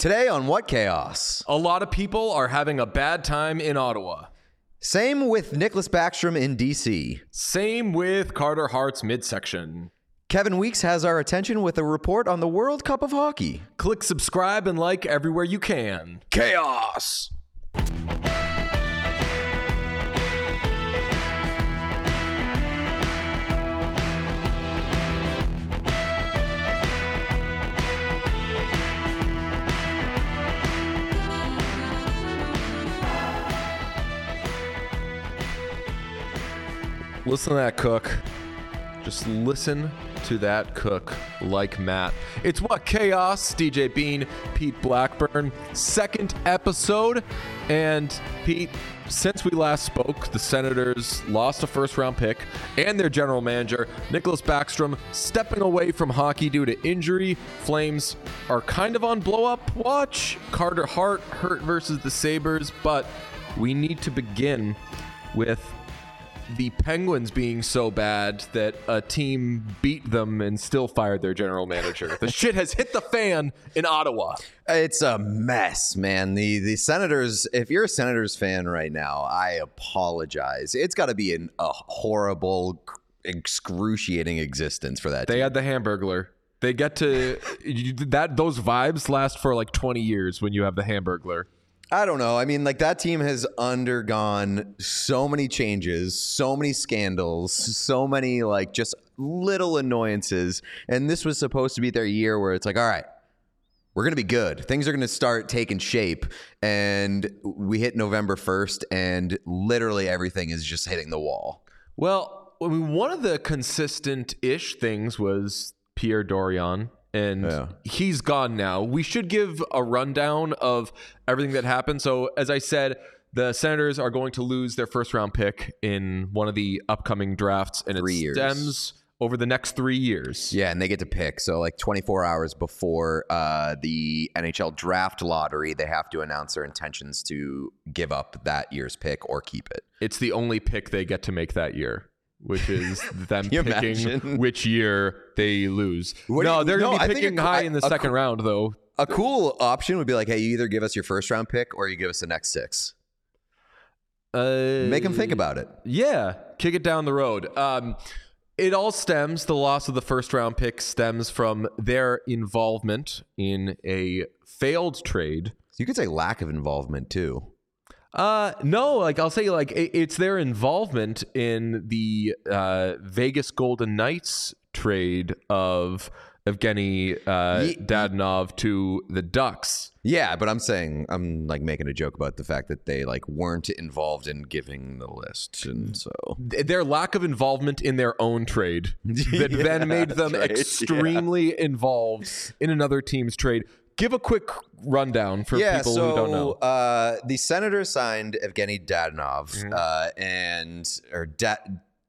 Today on What Chaos? A lot of people are having a bad time in Ottawa. Same with Nicklas Backstrom in DC. Same with Carter Hart's midsection. Kevin Weekes has our attention with a report on the World Cup of Hockey. Click subscribe and like everywhere you can. Chaos! Listen to that cook. Just listen to that cook like Matt. It's what chaos, DJ Bean, Pete Blackburn, second episode. And Pete, since we last spoke, the Senators lost a first round pick and their general manager, Nicklas Backstrom, stepping away from hockey due to injury. Flames are kind of on blow up watch. Carter Hart hurt versus the Sabres, but we need to begin with the Penguins being so bad that a team beat them and still fired their general manager. the shit has hit the fan in Ottawa. It's a mess, man. The the Senators, if you're a Senators fan right now, I apologize. It's got to be an, a horrible, excruciating existence for that They team. had the Hamburglar. They get to you, that. Those vibes last for like 20 years when you have the Hamburglar. I don't know. I mean, like that team has undergone so many changes, so many scandals, so many like just little annoyances. And this was supposed to be their year where it's like, all right, we're going to be good. Things are going to start taking shape. And we hit November 1st, and literally everything is just hitting the wall. Well, I mean, one of the consistent-ish things was Pierre Dorion, and Yeah. he's gone now. We should give a rundown of everything that happened. So, as I said, the Senators are going to lose their first-round pick in one of the upcoming drafts, and Three it years. stems over the next three years. Yeah, and they get to pick. So, like 24 hours before uh, the NHL draft lottery, they have to announce their intentions to give up that year's pick or keep it. It's the only pick they get to make that year. Which is them picking imagine? which year they lose. What no, you- they're no, going I to be picking a- high in the second round, though. A cool option would be like, hey, you either give us your first round pick or you give us the next six. Uh, Make them think about it. Yeah, kick it down the road. Um, it all stems, the loss of the first round pick stems from their involvement in a failed trade. You could say lack of involvement too. Uh, no, like I'll say, like it, it's their involvement in the uh, Vegas Golden Knights trade of Evgeny uh, Ye- Dadonov to the Ducks. Yeah, but I'm saying I'm like making a joke about the fact that they like weren't involved in giving the list, and so Their lack of involvement in their own trade that Yeah, then made them right, yeah. extremely involved in another team's trade. Give a quick rundown for yeah. people so who don't know. Uh, the senator signed Evgeny Dadonov, Mm-hmm. uh, and or da-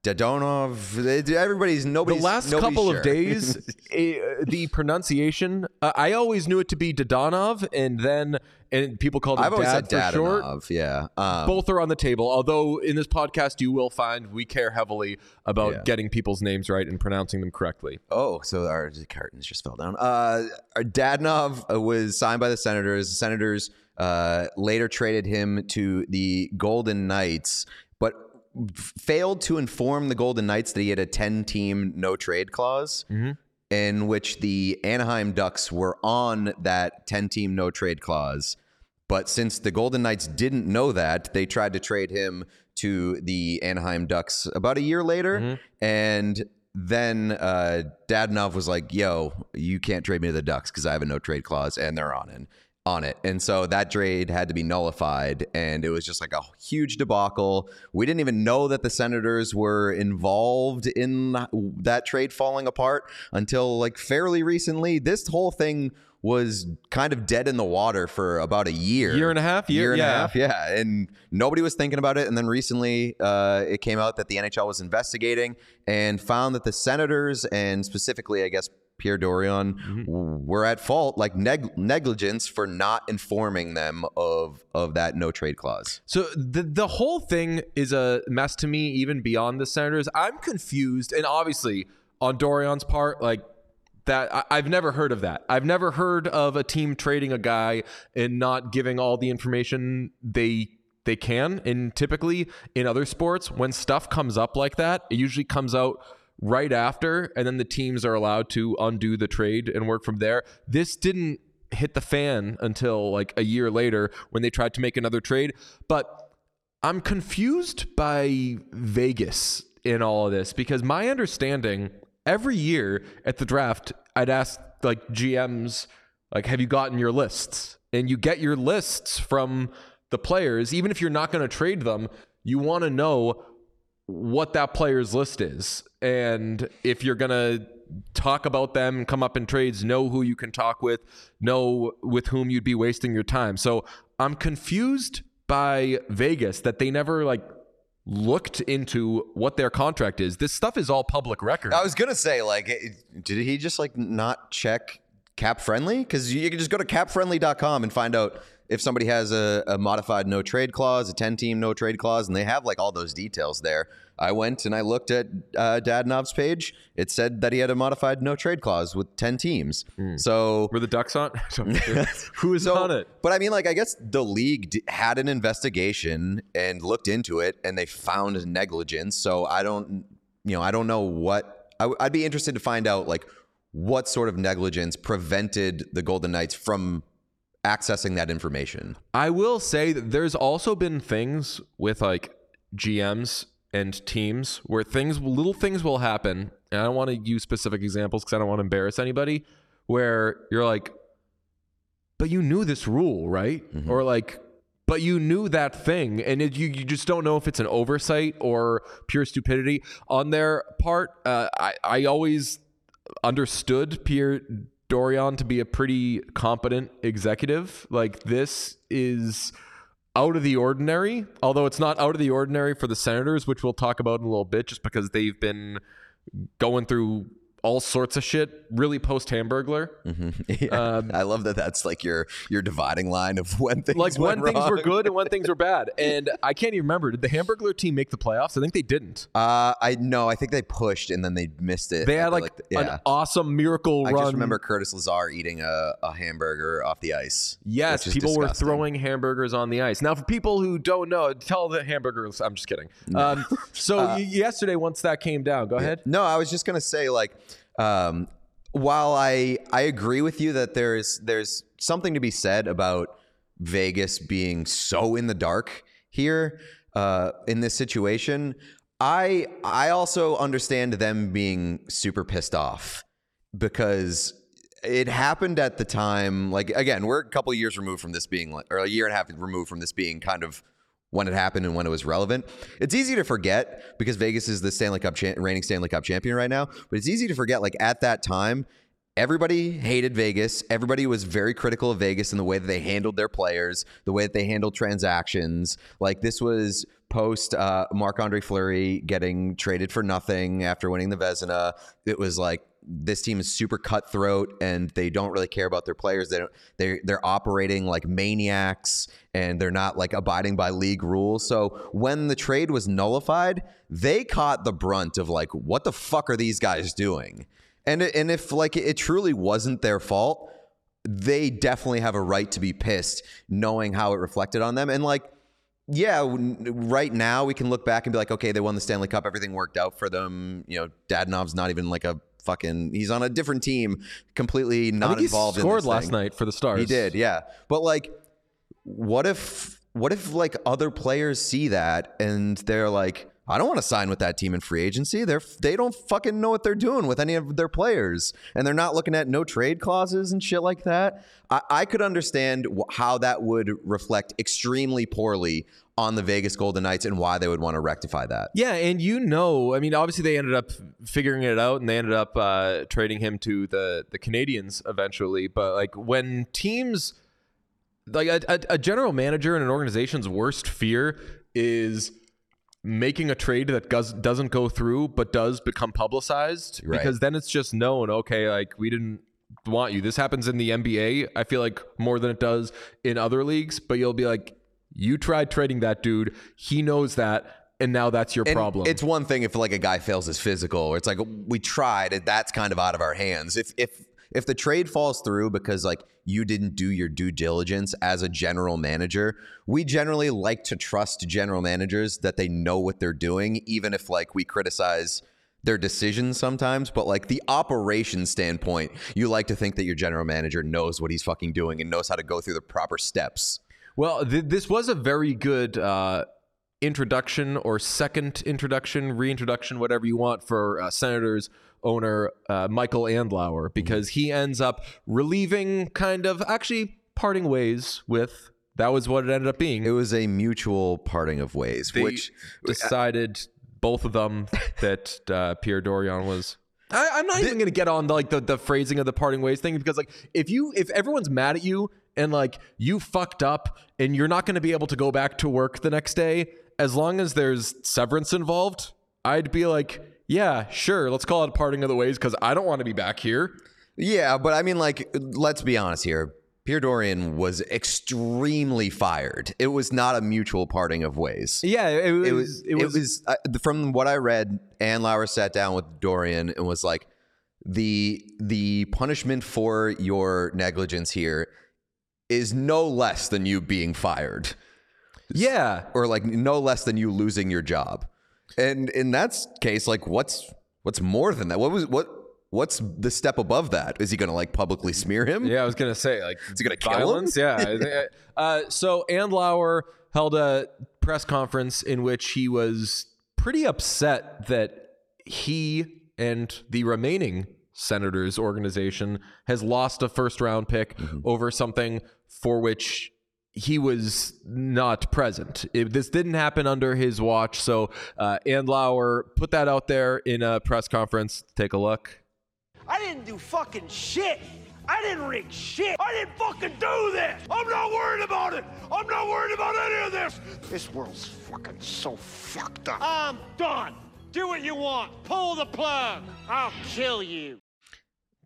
Dadonov. Everybody's the last nobody's couple sure. of days, eh, the pronunciation, uh, I always knew it to be Dadonov, and then and people called it I've Dad for short. Dadonov. Yeah. Um, Both are on the table. Although in this podcast, you will find we care heavily about Yeah. getting people's names right and pronouncing them correctly. Oh, so our curtains just fell down. Uh, our Dadnov uh, was signed by the Senators. The Senators uh, later traded him to the Golden Knights, failed to inform the Golden Knights that he had a 10 team no trade clause. In which the Anaheim Ducks were on that 10 team no trade clause. But since the Golden Knights didn't know that, they tried to trade him to the Anaheim Ducks about a year later. And then uh, Dadonov was like, yo, you can't trade me to the Ducks because I have a no trade clause. And they're on it. On it. And so that trade had to be nullified. And it was just like a huge debacle. We didn't even know that the Senators were involved in that trade falling apart until like fairly recently. This whole thing was kind of dead in the water for about a year, Year and a half? Year- and yeah. a half, yeah. And nobody was thinking about it. And then recently, uh, it came out that the NHL was investigating and found that the Senators and specifically, I guess. Pierre Dorion Mm-hmm. were at fault, like neg- negligence for not informing them of of that no trade clause. So the the whole thing is a mess to me, even beyond the Senators. I'm confused, and obviously on Dorion's part, like that I, I've never heard of that. I've never heard of a team trading a guy and not giving all the information they they can. And typically in other sports, when stuff comes up like that, it usually comes out right after, and then the teams are allowed to undo the trade and work from there. This didn't hit the fan until like a year later when they tried to make another trade. But I'm confused by Vegas in all of this because my understanding every year at the draft, I'd ask like GMs, like, have you gotten your lists? And you get your lists from the players, even if you're not going to trade them, you want to know what that player's list is. And if you're going to talk about them, come up in trades, know who you can talk with, know with whom you'd be wasting your time. So I'm confused by Vegas that they never like looked into what their contract is. This stuff is all public record. I was gonna say, like, did he just like not check cap friendly? Because you can just go to capfriendly.com and find out if somebody has a, a modified no trade clause, a 10 team no trade clause, and they have like all those details there. I went and I looked at uh, Dadnov's page. It said that he had a modified no trade clause with 10 teams. So Were the Ducks on? Who is so, on it? But I mean, like, I guess the league d- had an investigation and looked into it, and they found negligence. So I don't, you know, I don't know what. I, would be interested to find out, like, what sort of negligence prevented the Golden Knights from accessing that information. I will say that there's also been things with like GMs and teams where things, little things will happen. And I don't want to use specific examples because I don't want to embarrass anybody. Where you're like, but you knew this rule, right? Or like, but you knew that thing, and it, you you just don't know if it's an oversight or pure stupidity on their part. Uh, I I always understood Pierre Dorion to be a pretty competent executive. Like this is out of the ordinary, although it's not out of the ordinary for the Senators, which we'll talk about in a little bit, just because they've been going through all sorts of shit, really post Hamburglar. Yeah. I love that. That's like your your dividing line of when things Like when things were good and when things were bad. And I can't even remember. Did the Hamburglar team make the playoffs? I think they didn't. Uh, I know. I think they pushed and then they missed it. They had like, the- yeah. an awesome miracle run. I run. just remember Curtis Lazar eating a, a hamburger off the ice. Yes, people were throwing hamburgers on the ice. Now, for people who don't know, tell the hamburgers. I'm just kidding. Um, so Uh, yesterday, once that came down, go ahead. No, I was just gonna say like, um, while I I agree with you that there's there's something to be said about Vegas being so in the dark here uh, in this situation. I I also understand them being super pissed off because it happened at the time. Like again, we're a couple years removed from this being or a year and a half removed from this being kind of when it happened and when it was relevant. It's easy to forget because Vegas is the Stanley Cup cha- reigning Stanley Cup champion right now. But it's easy to forget. Like at that time, everybody hated Vegas. Everybody was very critical of Vegas and the way that they handled their players, the way that they handled transactions. Like this was post uh, Marc Andre Fleury getting traded for nothing after winning the Vezina. It was like this team is super cutthroat and they don't really care about their players. They don't. They they're operating like maniacs and they're not like abiding by league rules. So when the trade was nullified, they caught the brunt of like, what the fuck are these guys doing? And and if like it truly wasn't their fault, they definitely have a right to be pissed, knowing how it reflected on them. And like yeah, right now we can look back and be like, okay, they won the Stanley Cup. Everything worked out for them. You know, Dadonov's not even like a fucking. He's on a different team, completely I not think he involved. in scored this last thing. night for the Stars. He did, yeah. But like, what if, what if like other players see that and they're like, I don't want to sign with that team in free agency. They're they don't fucking know what they're doing with any of their players, and they're not looking at no trade clauses and shit like that. I, I could understand how that would reflect extremely poorly on the Vegas Golden Knights and why they would want to rectify that. Yeah, and you know, I mean, obviously they ended up figuring it out, and they ended up uh, trading him to the the Canadiens eventually. But like when teams, like a, a, a general manager in an organization's worst fear is making a trade that does, doesn't go through but does become publicized Right. because then it's just known okay like we didn't want you this happens in the NBA I feel like more than it does in other leagues but you'll be like you tried trading that dude he knows that and now that's your And problem. It's one thing if like a guy fails his physical, or it's like we tried, that's kind of out of our hands. If if if the trade falls through because like you didn't do your due diligence as a general manager, we generally like to trust general managers that they know what they're doing, even if like we criticize their decisions sometimes, but like the operation standpoint, you like to think that your general manager knows what he's fucking doing and knows how to go through the proper steps. Well, th- this was a very good uh, introduction or second introduction, reintroduction, whatever you want, for uh, Senators owner uh, Michael Andlauer because he ends up relieving, kind of actually parting ways with. That was what it ended up being. It was a mutual parting of ways, They which decided both of them that uh, Pierre Dorion was. I, I'm not even gonna get on like the, the phrasing of the parting ways thing because like if you if everyone's mad at you and like you fucked up and you're not gonna be able to go back to work the next day as long as there's severance involved, I'd be like, yeah, sure, let's call it a parting of the ways because I don't want to be back here. Yeah, but I mean, like, let's be honest here. Pierre Dorion was extremely fired. It was not a mutual parting of ways. Yeah, it was It was. It was, uh, from what I read. Andlauer sat down with Dorion and was like, "the the punishment for your negligence here is no less than you being fired, yeah. or like no less than you losing your job." And in that case, like, what's what's more than that? What was what? What's the step above that? Is he going to like publicly smear him? Yeah, I was gonna say like is he gonna kill him? Yeah. Think- uh, so Andlauer held a press conference in which he was pretty upset that he and the remaining senators organization has lost a first round pick over something for which he was not present. It, this didn't happen under his watch. So uh, Andlauer put that out there in a press conference. Take a look. I didn't do fucking shit. I didn't rig shit. I didn't fucking do this. I'm not worried about it. I'm not worried about any of this. This world's fucking so fucked up. I'm done. Do what you want. Pull the plug. I'll kill you.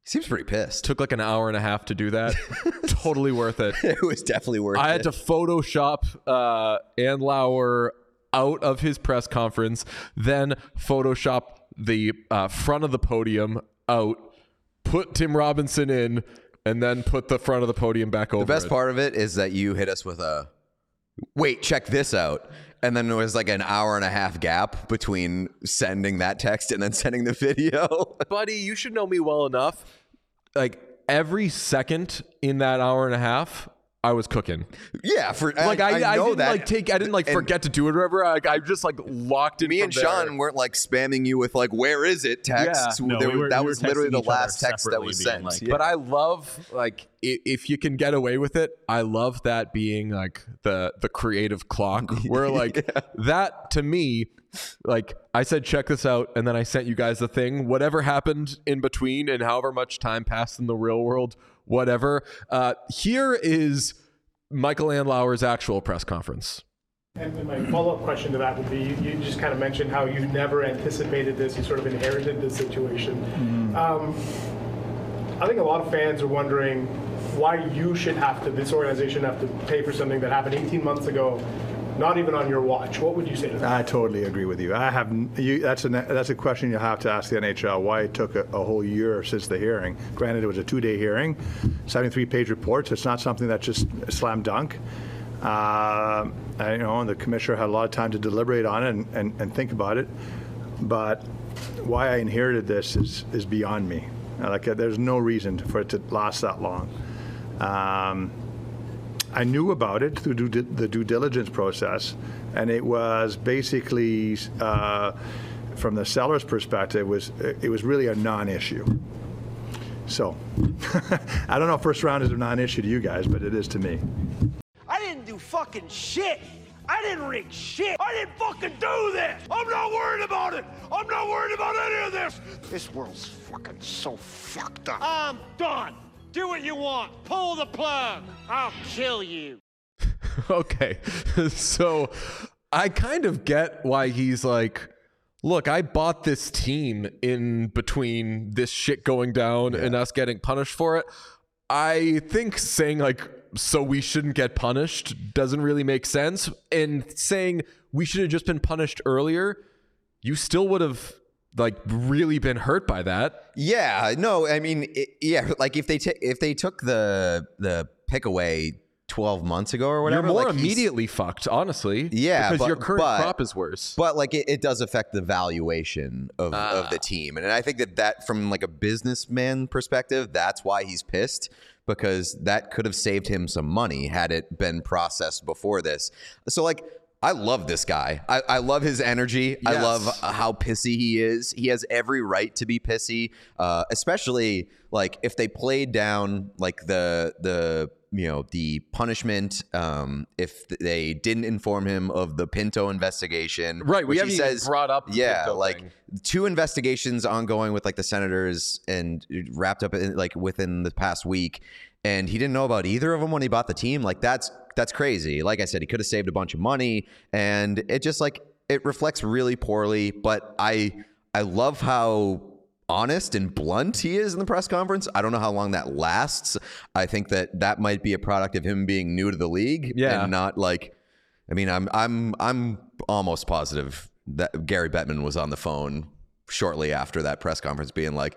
Seems pretty pissed. Took like an hour and a half to do that. totally worth it. it was definitely worth I it. I had to Photoshop uh, Andlauer out of his press conference, then Photoshop the uh, front of the podium out, put Tim Robinson in, and then put the front of the podium back over. The best it. part of it is that you hit us with a wait, check this out. And then there was like an hour and a half gap between sending that text and then sending the video. buddy, you should know me well enough. Like every second in that hour and a half, I was cooking. yeah, for Like I, I, know didn't that. like take, I didn't like And forget to do it or whatever. Like I just like locked in. Me from and there. Sean weren't like spamming you with like "Where is it?" texts. No, There we were- were- that we were was literally the last text that was sent. like, Yeah. But I love like if you can get away with it. I love that being like the the creative clock where like that to me like I said check this out and then I sent you guys the thing whatever happened in between and however much time passed in the real world whatever uh here is Michael Andlauer's actual press conference. And my follow-up question to that would be, you, you just kind of mentioned how you never anticipated this, you sort of inherited this situation. Um, I think a lot of fans are wondering why you should have to, this organization have to pay for something that happened 18 months ago, not even on your watch. What would you say to that? I totally agree with you. I have you. That's a that's a question you have to ask the NHL. Why it took a, a whole year since the hearing? Granted, it was a two-day hearing, 73-page reports. It's not something that's just slam dunk. Uh, I, you know, and the commissioner had a lot of time to deliberate on it and, and, and think about it. But why I inherited this is is beyond me. Like, there's no reason for it to last that long. Um, I knew about it through due, the due diligence process, and it was basically, uh, from the seller's perspective, it was it was really a non-issue. So, I don't know if first round is a non-issue to you guys, but it is to me. I didn't do fucking shit. I didn't rig shit. I didn't fucking do this. I'm not worried about it. I'm not worried about any of this. This world's fucking so fucked up. I'm done. Do what you want. Pull the plug. I'll kill you. okay. so I kind of get why he's like, look, I bought this team in between this shit going down and us getting punished for it. I think saying like so we shouldn't get punished doesn't really make sense. And saying we should have just been punished earlier, you still would have like really been hurt by that. Yeah, no, I mean, it, yeah, like if they ta- if they took the the pick away twelve months ago or whatever, You're more like immediately fucked, honestly. Yeah, because but- your current but- crop is worse. but like it, it does affect the valuation of, of Ah. the team and i think that that from like a businessman perspective that's why he's pissed because that could have saved him some money had it been processed before this so like I love this guy. I, I love his energy. I love how pissy he is. He has every right to be pissy, uh, especially like if they played down like the the you know the punishment um, if they didn't inform him of the Pinto investigation. Right, we haven't he says, brought up the yeah, Pinto like thing. two investigations ongoing with like the senators and wrapped up in, like within the past week and he didn't know about either of them when he bought the team like that's that's crazy like i said he could have saved a bunch of money and it just like it reflects really poorly but i i love how honest and blunt he is in the press conference i don't know how long that lasts i think that that might be a product of him being new to the league Yeah. and not like I mean, I'm I'm I'm almost positive that Gary Bettman was on the phone shortly after that press conference, being like,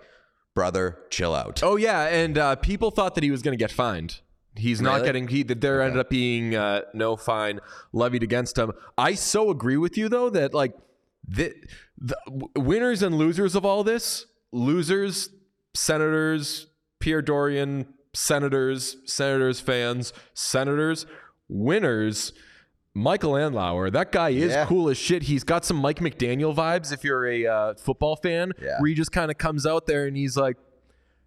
"Brother, chill out." Oh yeah, and uh, people thought that he was going to get fined. He's not getting. He that there ended up being uh, no fine levied against him. I so agree with you though that like the, the winners and losers of all this, losers, senators, Pierre Dorion, senators, senators fans, senators, winners. Michael Andlauer, that guy is Yeah. cool as shit. He's got some Mike McDaniel vibes. If you're a uh, football fan, Yeah. where he just kind of comes out there and he's like,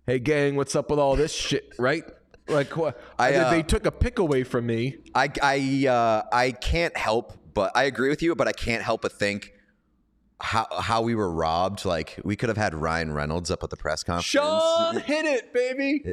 hey gang what's up with all this shit right like what I, they- uh, they took a pick away from me I I uh, I can't help, but I agree with you, but I can't help but think how how we were robbed. Like we could have had Ryan Reynolds up at the press conference. sean hit it baby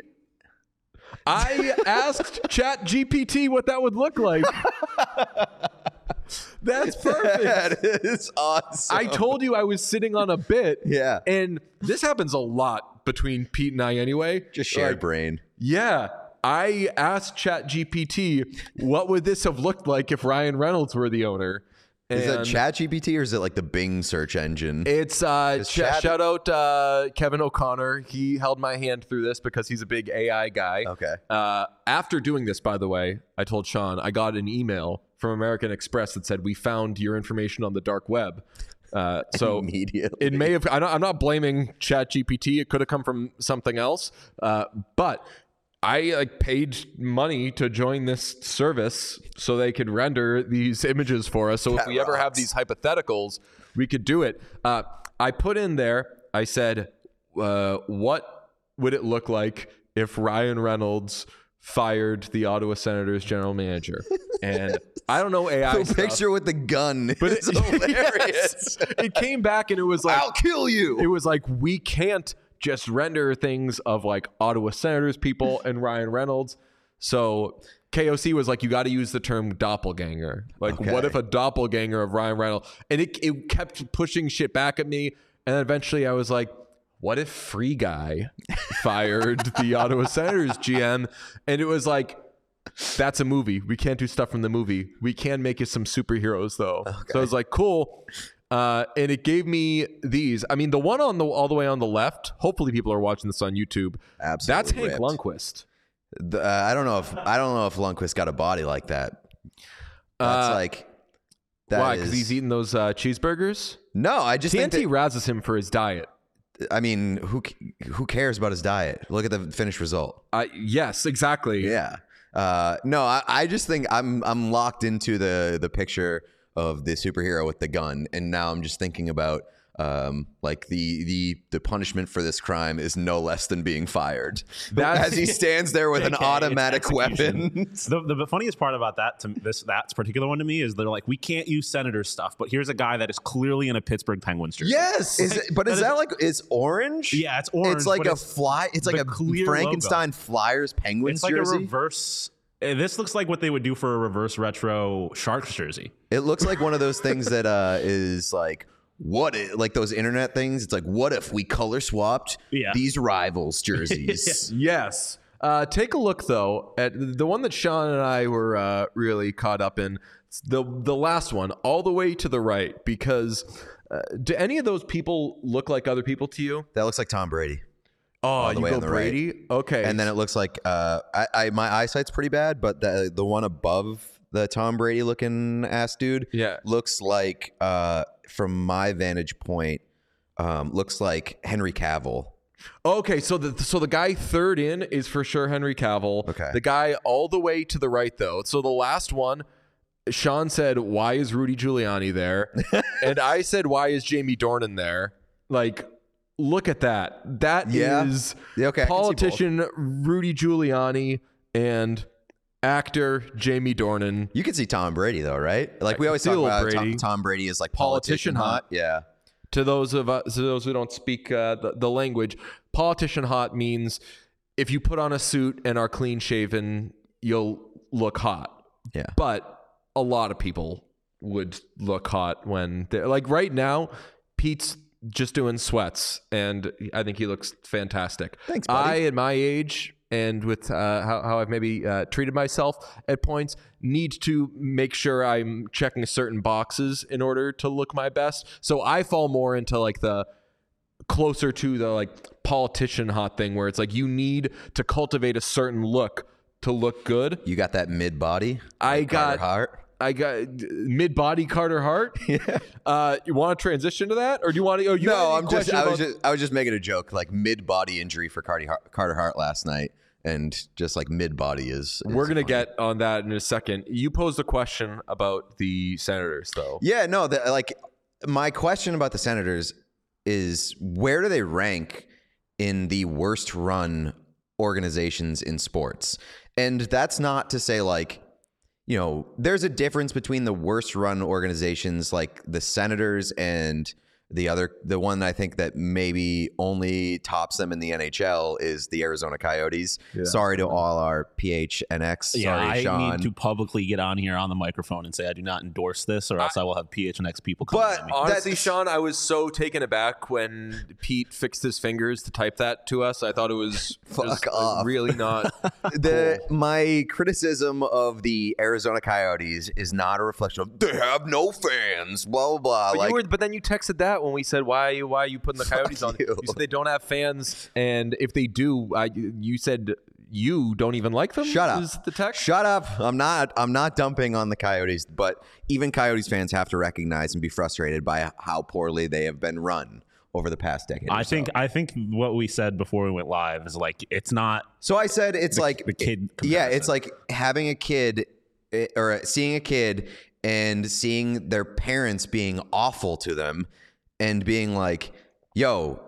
i asked chat gpt what that would look like that's perfect that is awesome. i told you i was sitting on a bit Yeah. and this happens a lot between pete and i anyway just shared Like, brain. Yeah. I asked ChatGPT what would this have looked like if Ryan Reynolds were the owner. Is that ChatGPT or is it like the Bing search engine? It's uh, ch- Chat- shout out uh, Kevin O'Connor. He held my hand through this because he's a big AI guy. Okay. Uh, after doing this, by the way, I told Sean I got an email from American Express that said we found your information on the dark web. Uh, so Immediately. it may have. I don't, I'm not blaming ChatGPT. It could have come from something else. Uh, but I like paid money to join this service so they could render these images for us. So if That we ever have these hypotheticals, we could do it. Uh, I put in there. I said, uh, "What would it look like if Ryan Reynolds?" Fired the Ottawa Senators general manager, and I don't know AI the stuff, picture with the gun but is it, hilarious. Yes. it came back and it was like I'll kill you. it was like we can't just render things of like Ottawa Senators people and Ryan Reynolds. So KOC was like, you got to use the term doppelganger. Like, what if a doppelganger of Ryan Reynolds? And it, it kept pushing shit back at me. And then eventually I was like, what if Free Guy fired the Ottawa Senators GM? And it was like, that's a movie. We can't do stuff from the movie. We can make it some superheroes though. So I was like, cool. Uh, and it gave me these. I mean, the one on the all the way on the left. Hopefully, people are watching this on YouTube. Absolutely, That's Hank ripped. Lundqvist. The- uh, I don't know if I don't know if Lundqvist got a body like that. That's Uh, like that Why? Because he's eating those uh, cheeseburgers. no. I just think TNT that, razzes him for his diet. I mean, who who cares about his diet? Look at the finished result. Yes, exactly. Yeah. Uh, no, I, I just think I'm I'm locked into the the picture of the superhero with the gun, and now I'm just thinking about um, like the the the punishment for this crime is no less than being fired. That's- As he stands there with an automatic weapon. The, the funniest part about that to this that particular one to me is they're like, we can't use senator stuff, but here's a guy that is clearly in a Pittsburgh Penguins jersey. Yes, is it, but is that is- that like it's orange? Yeah, it's orange, It's like a fly. It's like a Frankenstein Flyers Penguins jersey. It's like jersey. a reverse. Uh, This looks like what they would do for a reverse retro Sharks jersey. It looks like one of those things that uh, is like what i- like those internet things. It's like what if we color swapped Yeah. these rivals jerseys? Yes. Uh, take a look though at the one that Sean and I were uh, really caught up in. It's The the last one, all the way to the right, because uh, do any of those people look like other people to you? That looks like Tom Brady. Oh, you go the right. Brady. Okay, And then it looks like uh, I, I my eyesight's pretty bad, but the the one above the Tom Brady looking ass dude, Yeah. looks like uh, from my vantage point, um, looks like Henry Cavill. Okay, so the so the guy third in is for sure Henry Cavill. Okay. The guy all the way to the right though. So the last one, Sean said, "Why is Rudy Giuliani there?" and I said, "Why is Jamie Dornan there?" Like, look at that. That is Yeah. Yeah, okay, I can see both. politician Rudy Giuliani and actor Jamie Dornan. You can see Tom Brady though, right? Like I we always see talk about Tom, Brady. Tom Brady is like Politician politician, hot. hot. Yeah. to those of us to those who don't speak uh, the, the language politician hot means if you put on a suit and are clean shaven you'll look hot Yeah. but a lot of people would look hot when they're like right now pete's just doing sweats and i think he looks fantastic Thanks, buddy. i at my age and with uh, how, how i've maybe uh, treated myself at points need to make sure i'm checking certain boxes in order to look my best so i fall more into like the closer to the like politician hot thing where it's like you need to cultivate a certain look to look good You got that mid body. I got- heart. I got mid body Carter Hart. Yeah. Uh, you want to transition to that, or do you want to? Oh, you No, I'm just I was just I was just making a joke like mid body injury for Cardi Hart, Carter Hart last night, and just like mid body is. We're gonna funny. get on that in a second. You posed a question about the Senators, though. Yeah, no, the, like my question about the Senators is where do they rank in the worst run organizations in sports? And that's not to say like you know, there's a difference between the worst run organizations like the Senators and the other the one I think that maybe only tops them in the NHL is the Arizona Coyotes. Sorry to all our PHNX. Yeah, Sorry, I Sean. need to publicly get on here on the microphone and say I do not endorse this, or else I, will have PHNX people come But at me. Honestly, Sean, I was so taken aback when Pete fixed his fingers to type that to us. I thought it was Fuck just, like, off. really not. the my criticism of the Arizona Coyotes is not a reflection of they have no fans, blah blah blah. But, like you were, but then you texted that when we said why are you why are you putting the Coyotes on? you. You said they don't have fans, and if they do, I, you said you don't even like them. shut up. Is the text? Shut up. I'm not I'm not dumping on the Coyotes, but even Coyotes fans have to recognize and be frustrated by how poorly they have been run over the past decade. I or so. think I think what we said before we went live is like it's not So I said it's like the kid Yeah, it's like having a kid eh, or seeing a kid and seeing their parents being awful to them and being like, "Yo,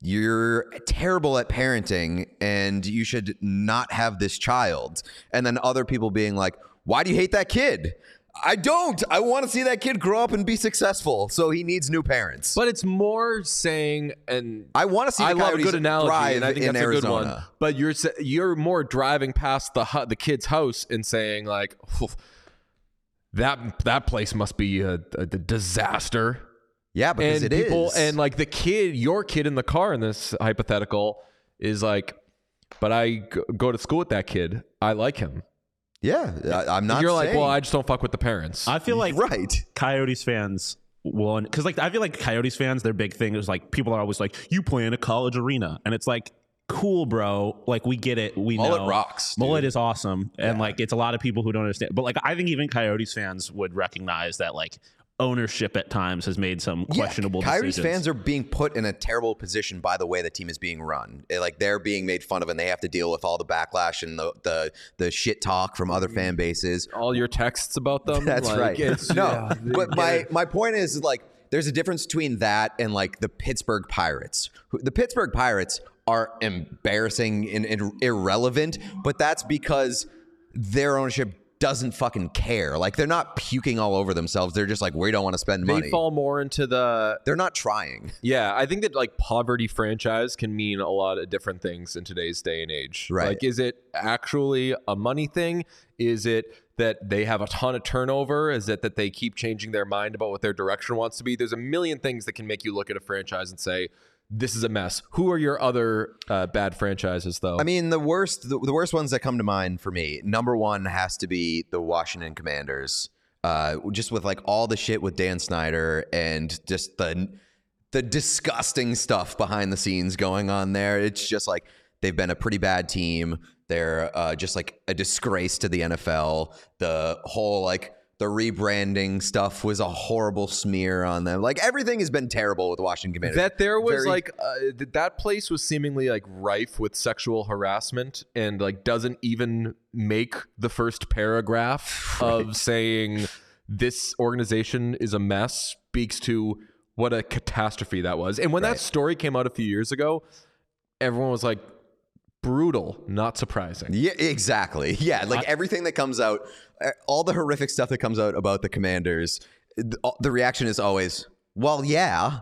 you're terrible at parenting and you should not have this child." And then other people being like, "Why do you hate that kid?" I don't. I want to see that kid grow up and be successful. So he needs new parents. But it's more saying, and I want to see the I love a good analogy, and I think in that's a good one. But you're you're more driving past the hu- the kid's house and saying like, that that place must be a, a disaster. Yeah, because and it is. people and like the kid, your kid in the car in this hypothetical is like, but I go to school with that kid. I like him. yeah, I, I'm not. You're like, well, I just don't fuck with the parents. I feel like right. Coyotes fans will because like I feel like Coyotes fans their big thing is like people are always like you play in a college arena and it's like cool bro like we get it we Mullet know rocks, dude. mullet is awesome and like it's a lot of people who don't understand but like I think even Coyotes fans would recognize that like ownership at times has made some questionable yeah, Coyotes decisions. fans are being put in a terrible position by the way the team is being run. Eh, Like they're being made fun of, and they have to deal with all the backlash and the the, the shit talk from other fan bases. All your texts about them. That's like, right. It's, no, yeah, but my my point is like there's a difference between that and like the Pittsburgh Pirates. The Pittsburgh Pirates are embarrassing and, and irrelevant, but that's because their ownership doesn't fucking care. Like they're not puking all over themselves. They're just like we don't want to spend money. they fall more into the they're not trying. Yeah, I think that like poverty franchise can mean a lot of different things in today's day and age. Right. Like, is it actually a money thing? Is it that they have a ton of turnover? Is it that they keep changing their mind about what their direction wants to be? There's a million things that can make you look at a franchise and say, this is a mess. Who are your other uh, bad franchises, though? I mean, the worst, the, the worst ones that come to mind for me. Number one has to be the Washington Commanders. Uh, just with like all the shit with Dan Snyder and just the the disgusting stuff behind the scenes going on there. It's just like they've been a pretty bad team. They're uh, just like a disgrace to the NFL. The whole like the rebranding stuff was a horrible smear on them. Like everything has been terrible with the Washington Commanders. that there was Very- like uh, th- that place was seemingly like rife with sexual harassment and like doesn't even make the first paragraph of saying this organization is a mess speaks to what a catastrophe that was and when that story came out a few years ago everyone was like brutal not surprising Yeah, exactly. Yeah, like everything that comes out, uh, all the horrific stuff that comes out about the commanders, th- the reaction is always, well, yeah,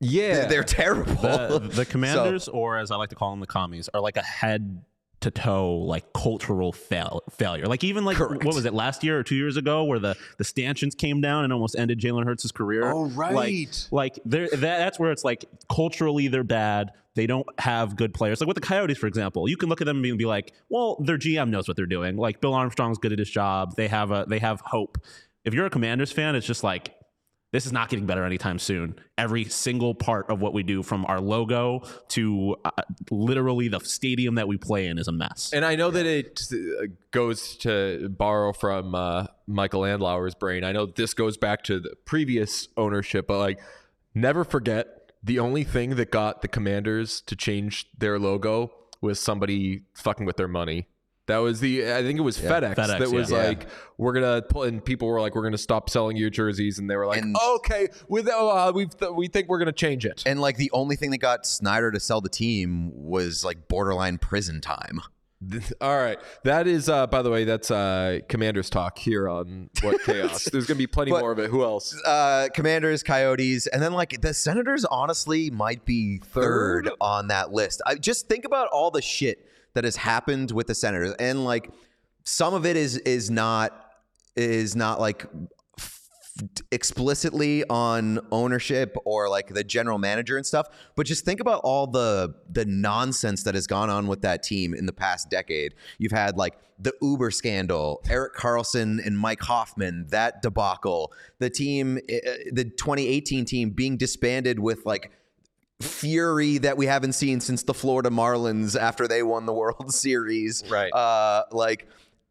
yeah they're, they're terrible. the, the So- commanders, or as I like to call them, the commies, are like a head to toe like cultural fail- failure. Like even like Correct. what was it last year or two years ago, where the the stanchions came down and almost ended Jalen Hurts' career. Oh, right. Like, like that, that's where it's like culturally they're bad. They don't have good players. Like with the Coyotes, for example, you can look at them and be, and be like, well, their GM knows what they're doing. Like Bill Armstrong's good at his job. They have a they have hope. If you're a Commanders fan, it's just like this is not getting better anytime soon. Every single part of what we do, from our logo to uh, literally the stadium that we play in, is a mess. And I know that it uh, goes to borrow from uh, Michael Andlauer's brain. I know this goes back to the previous ownership, but like, never forget the only thing that got the Commanders to change their logo was somebody fucking with their money. That was the I think it was FedEx, FedEx, that was yeah. like we're gonna pull and people were like we're gonna stop selling you jerseys and they were like And- okay with uh, we we think we're gonna change it. and like the only thing that got Snyder to sell the team was like borderline prison time. All right, that is uh, by the way that's uh, Commanders talk here on What Chaos. There's gonna be plenty But- more of it. Who else? Uh, Commanders, Coyotes, and then like the Senators. Honestly, might be third, Third? on that list. I just think about all the shit that has happened with the Senators, and like some of it is is not is not like explicitly on ownership or like the general manager and stuff. But just think about all the the nonsense that has gone on with that team in the past decade. You've had like the uber scandal erik karlsson and mike hoffman that debacle the team uh, the 2018 team being disbanded with like fury that we haven't seen since the Florida Marlins after they won the World Series. Right. Uh, like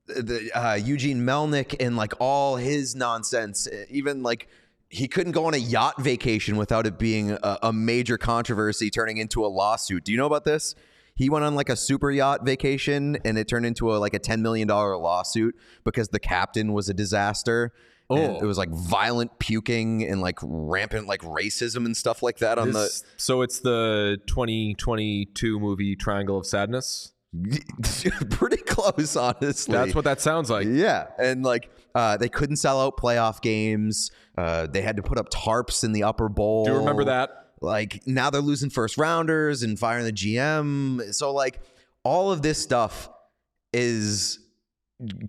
the uh, Eugene Melnyk and like all his nonsense. Even like he couldn't go on a yacht vacation without it being a, a major controversy turning into a lawsuit. Do you know about this? He went on like a super yacht vacation and it turned into a like a $10 million lawsuit because the captain was a disaster. And Oh. it was like violent puking and like rampant like racism and stuff like that on This- so it's the 2022 movie Triangle of Sadness. pretty close honestly. That's what that sounds like. Yeah, and like uh, they couldn't sell out playoff games. Uh, they had to put up tarps in the upper bowl. Do you remember that? Like now they're losing first rounders and firing the GM. So like all of this stuff is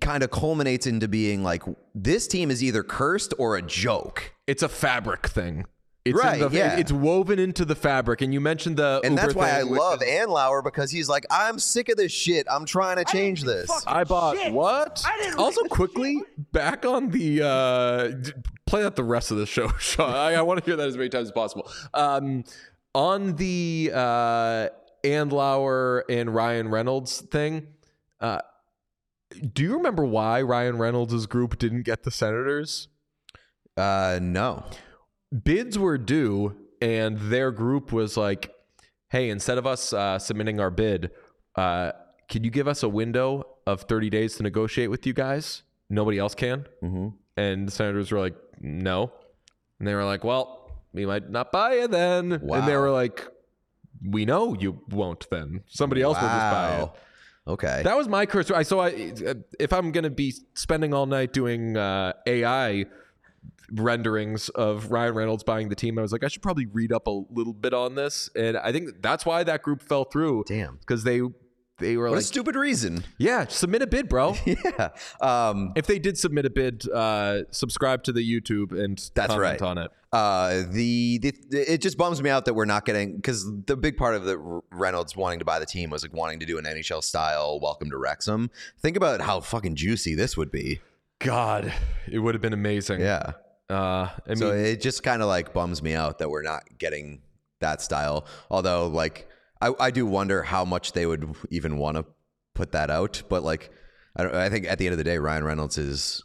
kind of culminates into being like this team is either cursed or a joke. It's a fabric thing. It's in Right, the- yeah. It's woven into the fabric. And you mentioned the And Uber that's why I thing, which love is- Andlauer because he's like, I'm sick of this shit. I'm trying to change this. I bought Shit. what? I didn't also, read- quickly back on the uh, play out the rest of the show, Sean. I, I want to hear that as many times as possible. Um, on the uh, Andlauer and Ryan Reynolds thing, uh, do you remember why Ryan Reynolds' group didn't get the Senators? Uh, no. bids were due and their group was like hey instead of us uh, submitting our bid uh, can you give us a window of 30 days to negotiate with you guys nobody else can Mm-hmm. and the senators were like no and they were like well we might not buy it then and they were like we know you won't then somebody else will just buy it Wow. Okay. that was my curse. I so I if I'm gonna be spending all night doing uh, AI renderings of Ryan Reynolds buying the team, I was like, I should probably read up a little bit on this, and I think that's why that group fell through. Damn. because they they were What a stupid reason. yeah, submit a bid, bro. Yeah. Um, if they did submit a bid, uh, subscribe to the YouTube and That's comment right. on it. uh, the, the it just bums me out that we're not getting because the big part of the Reynolds wanting to buy the team was like wanting to do an NHL style welcome to Wrexham. Think about how fucking juicy this would be. God, it would have been amazing. Yeah. Uh, I mean, so it just kind of like bums me out that we're not getting that style. Although, like, I, I do wonder how much they would even want to put that out. But like, I, don't, I think at the end of the day, Ryan Reynolds is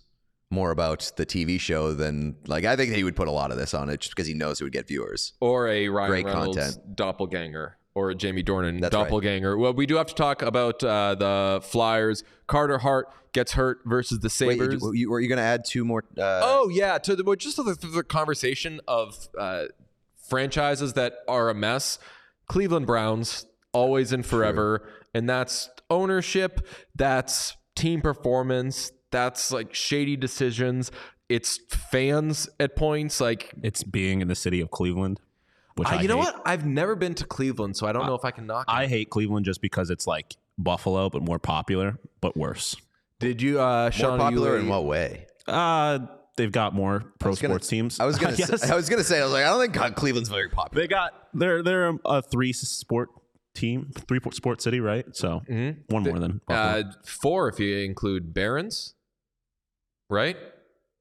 more about the TV show than like I think he would put a lot of this on it just because he knows it would get viewers. or a Ryan Great Reynolds content. doppelganger or a Jamie Dornan That's right. doppelganger. Well, we do have to talk about uh, the Flyers. Carter Hart gets hurt versus the Sabres. you, you- were you going to add two more? Uh, Oh yeah, to the well, just to the, to the conversation of uh, franchises that are a mess. Cleveland Browns always and forever, and that's ownership, that's team performance, that's like shady decisions. It's fans at points like. It's being in the city of Cleveland, which I, I, you know hate. what? I've never been to Cleveland, so I don't know if I can knock. I it. hate Cleveland just because it's like Buffalo, but more popular, but worse. Did you, uh, Sean? more are you popular a- in what way? Uh, they've got more pro gonna- sports teams. I was gonna. guess. say, I was gonna say. I was like, I don't think Cleveland's very popular. they got they're they're a three sport team, three sport city, right? So one more than Uh, four if you include Barons, right?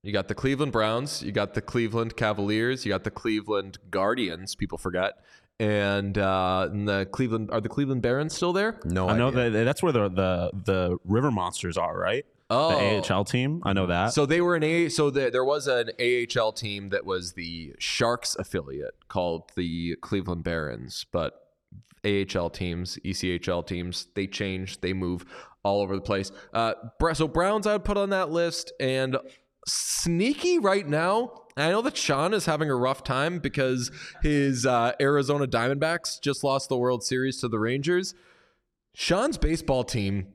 You got the Cleveland Browns, you got the Cleveland Cavaliers, you got the Cleveland Guardians. People forget, and, uh, and the Cleveland are the Cleveland Barons still there? no, I know that that's where the the the River Monsters are, right? Oh, The AHL team. I know that. So they were an A. So the, there was an AHL team that was the Sharks affiliate called the Cleveland Barons, but AHL teams, ECHL teams, they change, they move all over the place. Uh, so Browns, I would put on that list, and sneaky right now. I know that Sean is having a rough time because his uh, Arizona Diamondbacks just lost the World Series to the Rangers. Sean's baseball team,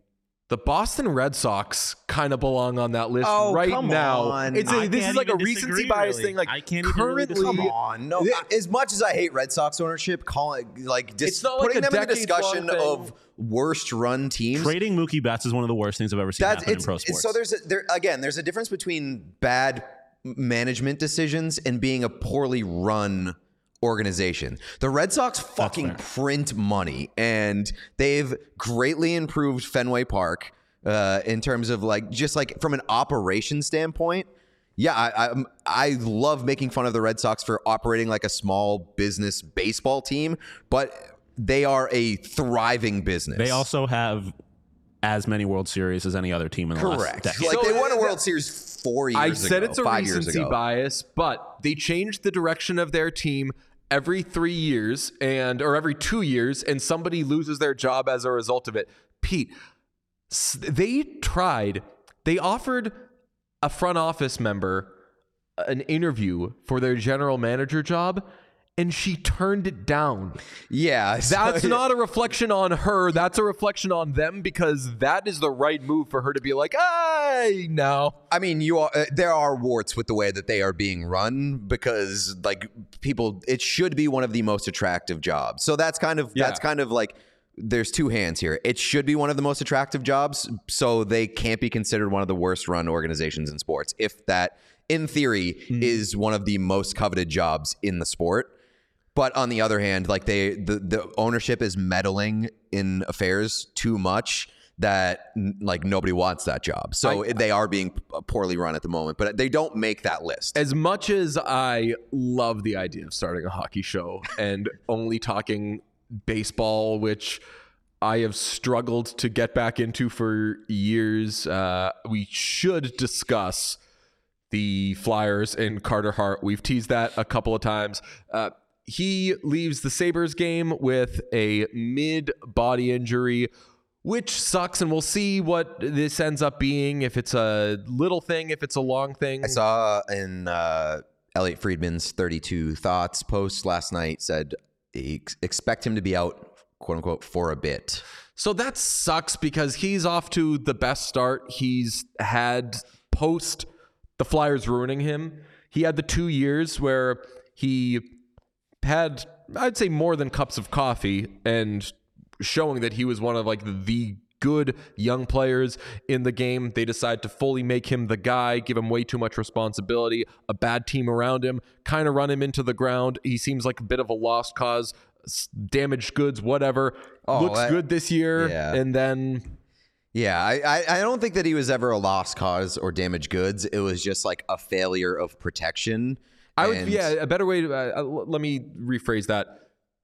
the Boston Red Sox, kind of belong on that list Oh, right come now. on. It's a, I this is like a recency disagree, bias really. thing. Like I can't even really currently. Come on, no. As much as I hate Red Sox ownership, calling like dis- It's not like putting a them in the discussion of worst run teams. Trading Mookie Betts is one of the worst things I've ever seen That's happen in pro sports. so there's a, there again there's a difference between bad management decisions and being a poorly run organization. The Red Sox fucking print money and they've greatly improved Fenway Park uh, in terms of like just like from an operation standpoint. Yeah, I, I I love making fun of the Red Sox for operating like a small business baseball team, but they are a thriving business. they also have as many World Series as any other team in the last correct. decade. Like So they won a World Series four years I ago. said it's a recency bias, but they changed the direction of their team every three years and or every two years, and somebody loses their job as a result of it. Pete, they tried. They offered a front office member uh, an interview for their general manager job, and she turned it down. Yeah, so- That's not a reflection on her. That's a reflection on them because that is the right move for her to be like, I no. I mean, you are. Uh, there are warts with the way that they are being run because, like, people. It should be one of the most attractive jobs. So that's kind of Yeah. that's kind of like. There's two hands here. It should be one of the most attractive jobs, so they can't be considered one of the worst run organizations in sports. If that, in theory, is one of the most coveted jobs in the sport. But on the other hand, like they the, the ownership is meddling in affairs too much that like nobody wants that job. So they are being poorly run at the moment, but they don't make that list. as much as I love the idea of starting a hockey show and only talking baseball, which I have struggled to get back into for years, uh, we should discuss the Flyers and Carter Hart. We've teased that a couple of times. Uh, he leaves the Sabres game with a mid body injury, which sucks. And we'll see what this ends up being if it's a little thing, if it's a long thing. I saw in uh, Elliotte Friedman's 32 Thoughts post last night said ex- expect him to be out, quote unquote, for a bit. So that sucks because he's off to the best start he's had post the Flyers ruining him. He had the two years where he had, I'd say, more than cups of coffee and showing that he was one of like the good young players in the game. They decide to fully make him the guy, give him way too much responsibility, a bad team around him, kind of run him into the ground. He seems like a bit of a lost cause, damaged goods, whatever. Oh, Looks I- good this year, Yeah. and then Yeah, I, I, I don't think that he was ever a lost cause or damaged goods. It was just like a failure of protection. I would, And- yeah, a better way. To, uh, uh, let me rephrase that.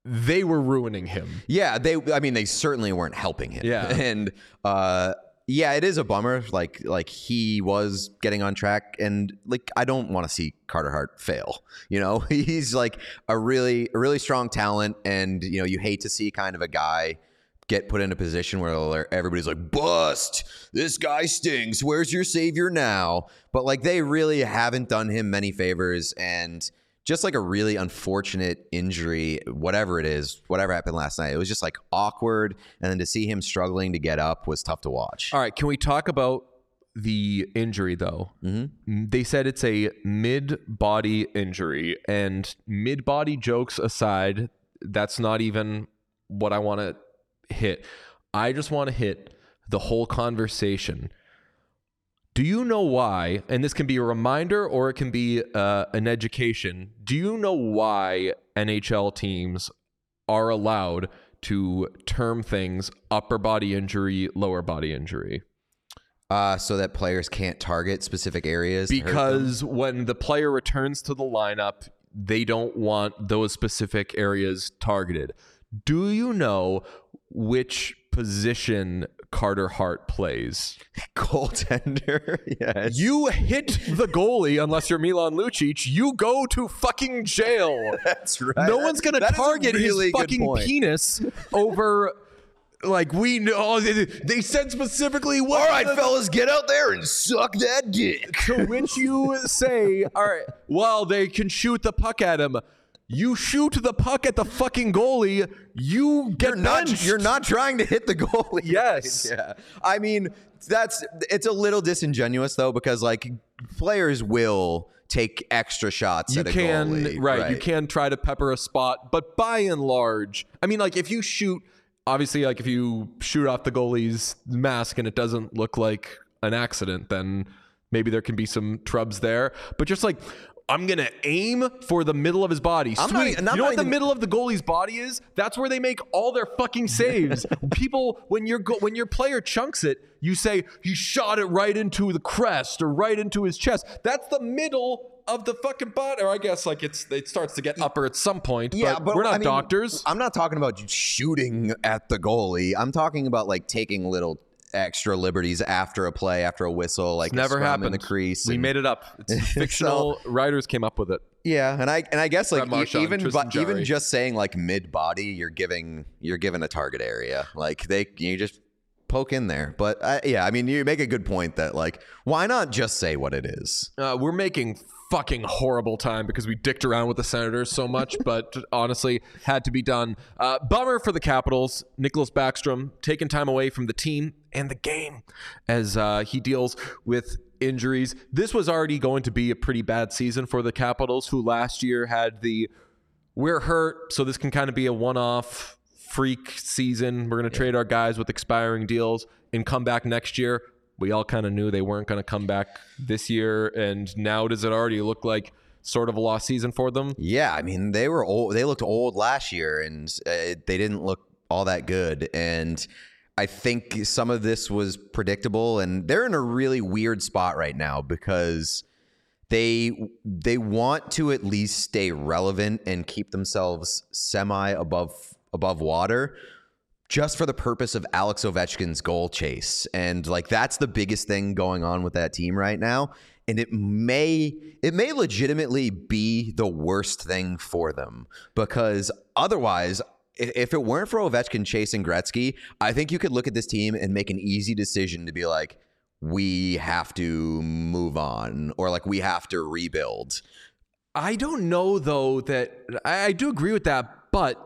They were ruining him. Yeah, they. I mean, they certainly weren't helping him. Yeah. and uh, yeah, it is a bummer. Like, like he was getting on track, and like I don't want to see Carter Hart fail. You know, he's like a really, a really strong talent, and you know, you hate to see kind of a guy get put in a position where everybody's like, "Bust! This guy stinks. Where's your savior now?" But like, they really haven't done him many favors, and just like a really unfortunate injury, whatever it is, whatever happened last night, it was just like awkward. And then to see him struggling to get up was tough to watch. All right, can we talk about the injury though? Mm-hmm. They said it's a mid-body injury, and mid-body jokes aside, that's not even what I want to hit. I just want to hit the whole conversation. Do you know why? And this can be a reminder or it can be uh, an education. Do you know why NHL teams are allowed to term things upper body injury, lower body injury? Uh, so that players can't target specific areas. to hurt them? Because when the player returns to the lineup, they don't want those specific areas targeted. Do you know which position Carter Hart plays? goaltender, yes. You hit the goalie unless you're Milan Lucic, you go to fucking jail. That's right. No one's gonna That target really his fucking penis over. Like we know, they, they said specifically. What All right, the- fellas, get out there and suck that dick. To which you say, all right, well, they can shoot the puck at him. You shoot the puck at the fucking goalie. You get You're not. You're not trying to hit the goalie. Yes. Yeah. I mean, that's it's a little disingenuous though because like players will take extra shots You at a can goalie. right, You can try to pepper a spot, but by and large, I mean, like if you shoot, obviously, like if you shoot off the goalie's mask and it doesn't look like an accident, then maybe there can be some trubs there. But just like. I'm gonna aim for the middle of his body. Not- Sweet. and you know not what the middle of the goalie's body is? That's where they make all their fucking saves. People, when your go- when your player chunks it, you say he shot it right into the crest or right into his chest. That's the middle of the fucking body. Or I guess like it's it starts to get upper at some point. Yeah, but, but we're not I mean, doctors. I'm not talking about shooting at the goalie. I'm talking about like taking little extra liberties after a play, after a whistle, like a Never happened. in the crease. We and- made it up. It's fictional. writers came up with it. Yeah, and I and I guess like e- even but even just saying like mid body, you're giving you're given a target area. Like they you just poke in there. But I, yeah, I mean you make a good point that like why not just say what it is? Uh, we're making fucking horrible time because we dicked around with the Senators so much, but honestly, had to be done. Uh, bummer for the Capitals. Nicklas Backstrom taking time away from the team and the game as uh, he deals with injuries. This was already going to be a pretty bad season for the Capitals, who last year had the we're hurt, so this can kind of be a one off freak season. We're going to trade our guys with expiring deals and come back next year. We all kind of knew they weren't going to come back this year. And now, does it already look like sort of a lost season for them? Yeah, I mean they were old. They looked old last year, and uh, they didn't look all that good. And I think some of this was predictable, and they're in a really weird spot right now because they they want to at least stay relevant and keep themselves semi above above water just for the purpose of Alex Ovechkin's goal chase. And like that's the biggest thing going on with that team right now. And it may it may legitimately be the worst thing for them because otherwise if it weren't for Ovechkin chasing Gretzky, I think you could look at this team and make an easy decision to be like, we have to move on or like we have to rebuild. I don't know though that I, I do agree with that, but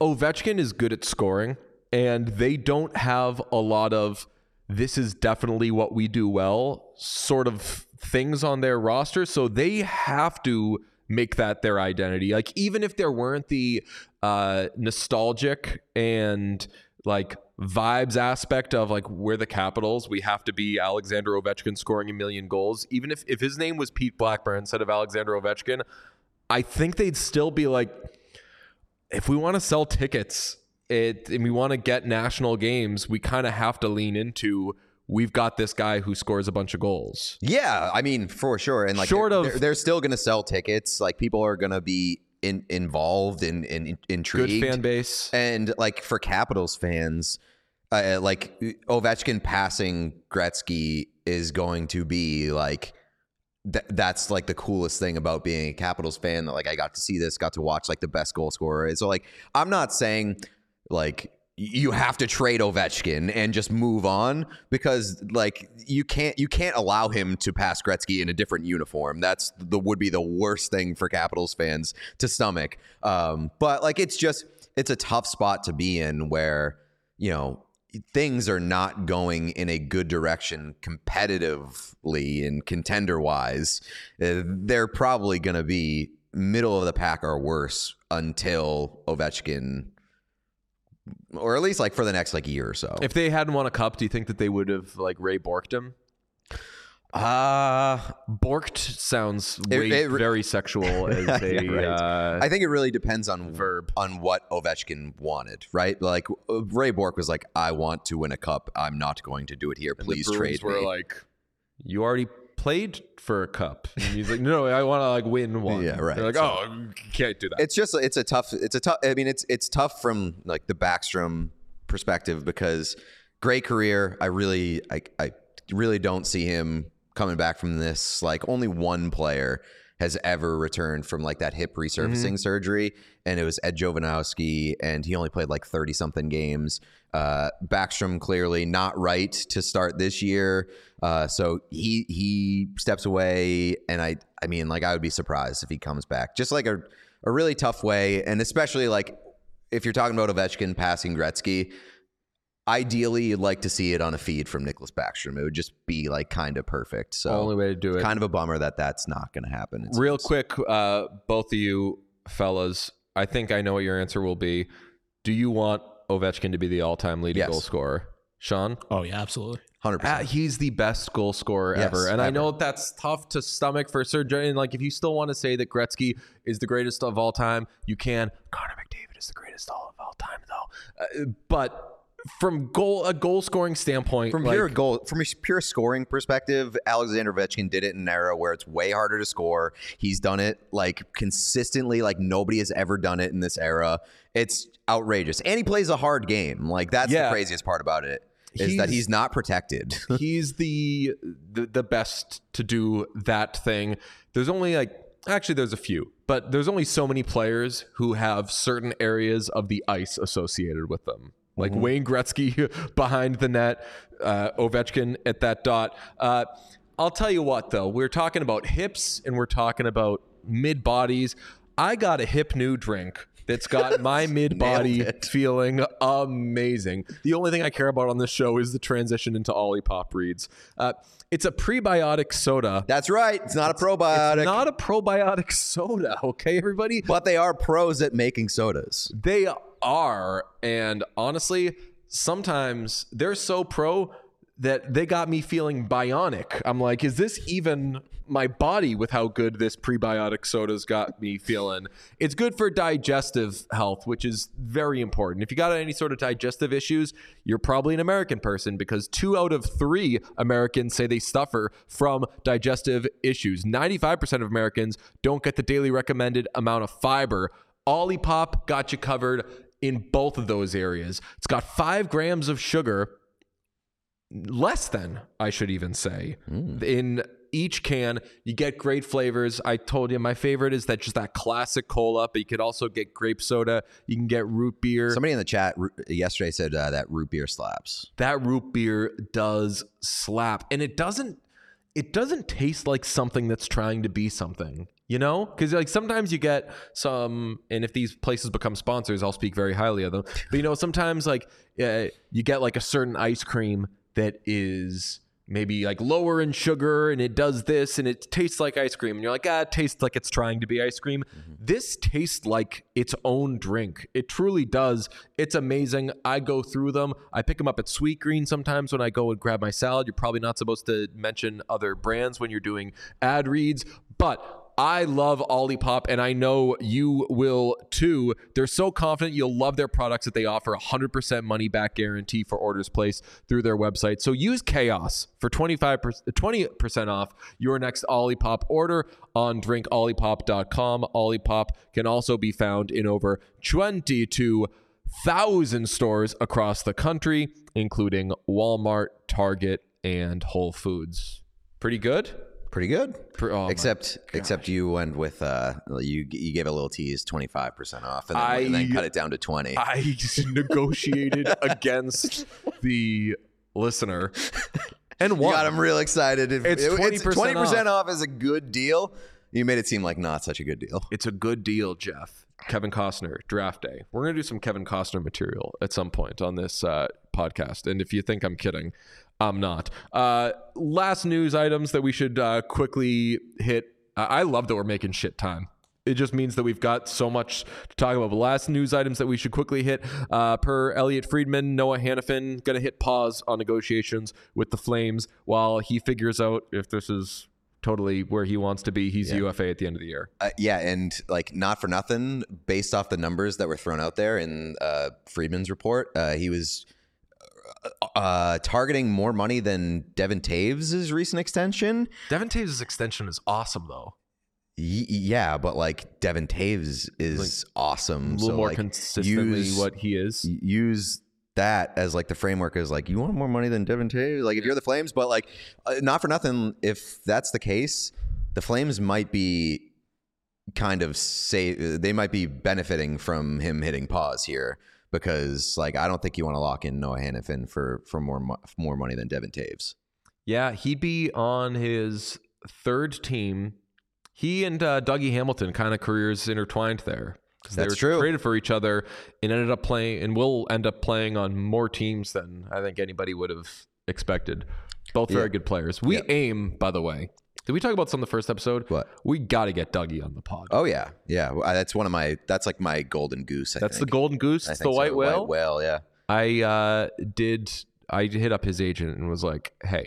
Ovechkin is good at scoring, and they don't have a lot of this is definitely what we do well sort of things on their roster. So they have to make that their identity. Like even if there weren't the uh, nostalgic and like vibes aspect of like we're the Capitals, we have to be Alexander Ovechkin scoring a million goals. Even if if his name was Pete Blackburn instead of Alexander Ovechkin, I think they'd still be like, if we want to sell tickets, it and we want to get national games, we kind of have to lean into we've got this guy who scores a bunch of goals. Yeah, I mean for sure. And like, Short they're, of- they're, they're still going to sell tickets. Like people are going to be in, involved and in, in, Good intrigued. fan base. And like for Capitals fans, uh, like Ovechkin passing Gretzky is going to be like th- that's like the coolest thing about being a Capitals fan. That like I got to see this, got to watch like the best goal scorer. So like I'm not saying like you have to trade Ovechkin and just move on because like you can't you can't allow him to pass Gretzky in a different uniform. That's the would be the worst thing for Capitals fans to stomach. Um, but like it's just it's a tough spot to be in where you know things are not going in a good direction competitively and contender wise. Uh, they're probably going to be middle of the pack or worse until Ovechkin or at least like for the next like year or so. If they hadn't won a cup, do you think that they would have like Ray Borked him? uh Borked sounds It- way it- very sexual as a Yeah, right. uh, I think it really depends on verb. on what Ovechkin wanted, right? Like uh, Ray Bourque was like, "I want to win a cup. I'm not going to do it here. and Please trade were me." like, you already played for a cup. And he's like, no, I want to like win one. Yeah, right. They're like, So- oh, you can't do that. it's just it's a tough it's a tough i mean it's it's tough from like the backstrom perspective because great career i really i, I really don't see him coming back from this like only one player has ever returned from like that hip resurfacing surgery and it was ed jovanovski and he only played like 30 something games. Uh, backstrom clearly not right to start this year. Uh, so he he steps away and i i mean like i would be surprised if he comes back. Just like a a really tough way, and especially like if you're talking about Ovechkin passing Gretzky, ideally you'd like to see it on a feed from Nicklas Backstrom. It would just be like kind of perfect. So Only way to do it. Kind of a bummer that that's not going to happen. Real seems. quick, uh, both of you fellas, I think I know what your answer will be. Do you want Ovechkin to be the all-time leading Yes. goal scorer? Sean? Oh yeah, absolutely. hundred Uh, percent. he's the best goal scorer Yes, ever. And I know that's tough to stomach for surgery. And like, if you still want to say that Gretzky is the greatest of all time, you can. Connor McDavid is the greatest of all time, though. Uh, but from goal a goal scoring standpoint, From like, pure goal, from a pure scoring perspective, Alexander Ovechkin did it in an era where it's way harder to score. He's done it like consistently, like nobody has ever done it in this era. It's outrageous, and he plays a hard game. Like that's Yeah. the craziest part about it is that He's- he's not protected. he's the, the the best to do that thing. There's only like actually there's a few, but there's only so many players who have certain areas of the ice associated with them. Like Wayne Gretzky behind the net, uh, Ovechkin at that dot. Uh, I'll tell you what though, we're talking about hips and we're talking about mid bodies. I got a hip new drink that's got my mid body feeling amazing. The only thing I care about on this show is the transition into Olipop reads. Uh, it's a prebiotic soda. That's right. It's not a probiotic. It's not a probiotic soda, okay, everybody? but they are pros at making sodas. They are, and honestly, sometimes they're so pro that they got me feeling bionic. I'm like, is this even my body with how good this prebiotic soda's got me feeling? It's good for digestive health, which is very important. If you got any sort of digestive issues, you're probably an American person because two out of three Americans say they suffer from digestive issues. 95% of Americans don't get the daily recommended amount of fiber. Olipop got you covered in both of those areas. It's got five grams of sugar, less than, I should even say, in each can. You get great flavors. I told you my favorite is that just that classic cola, but you could also get grape soda. You can get root beer. Somebody in the chat yesterday said uh, that root beer slaps. that root beer does slap and it doesn't it doesn't taste like something that's trying to be something you know? Because like sometimes you get some and if these places become sponsors i'll speak very highly of them. But you know sometimes like uh, you get like a certain ice cream that is maybe like lower in sugar and it does this and it tastes like ice cream and you're like ah it tastes like it's trying to be ice cream. This tastes like its own drink. It truly does. It's amazing. I go through them. I pick them up at sweet green sometimes when i go and grab my salad. You're probably not supposed to mention other brands when you're doing ad reads but I love Olipop, and I know you will too. They're so confident you'll love their products that they offer a 100% money back guarantee for orders placed through their website. So use Chaos for 25%, 20% off your next Olipop order on drinkolipop.com. Olipop can also be found in over 22,000 stores across the country, including Walmart, Target, and Whole Foods. Pretty good? Pretty good. Oh except except you went with uh you you gave a little tease 25% off and then, I- and then cut it down to 20. I negotiated against the listener and you won. got him real excited. It's it- 20% 20% off is a good deal. You made it seem like not such a good deal. It's a good deal, Jeff. Kevin Costner, draft day. We're going to do some Kevin Costner material at some point on this uh, podcast. And if you think I'm kidding, I'm not. Uh, last news items that we should uh, quickly hit. I I love that we're making shit time. It just means that we've got so much to talk about. But last news items that we should quickly hit. Uh, per Elliotte Friedman, Noah Hanifin going to hit pause on negotiations with the Flames while he figures out if this is totally where he wants to be. He's UFA at the end of the year. Uh, yeah, and like not for nothing, based off the numbers that were thrown out there in uh, Friedman's report, uh, he was uh, targeting more money than Devin Toews' recent extension. Devin Toews' extension is awesome, though. Y- yeah, but like Devin Toews is awesome. A little so, more like, consistently use- what he is. use that as like the framework is like you want more money than Devin Toews like if you're the Flames but like uh, not for nothing if that's the case the Flames might be kind of say they might be benefiting from him hitting pause here because like I don't think you want to lock in Noah Hanifin for for more mo- more money than Devin Toews Yeah, he'd be on his third team. He and uh, Dougie Hamilton kind of careers intertwined there. 'Cause they That's were true. traded for each other and ended up playing and will end up playing on more teams than I think anybody would have expected. Both very good players. We Yeah. aim, by the way. Did we talk about this on the first episode? What? We got to get Dougie on the pod. oh yeah yeah well, I- that's one of my that's like my golden goose I That's the think. golden goose. I It's the think so, white whale. whale yeah I uh, did. I hit up his agent and was like, "Hey,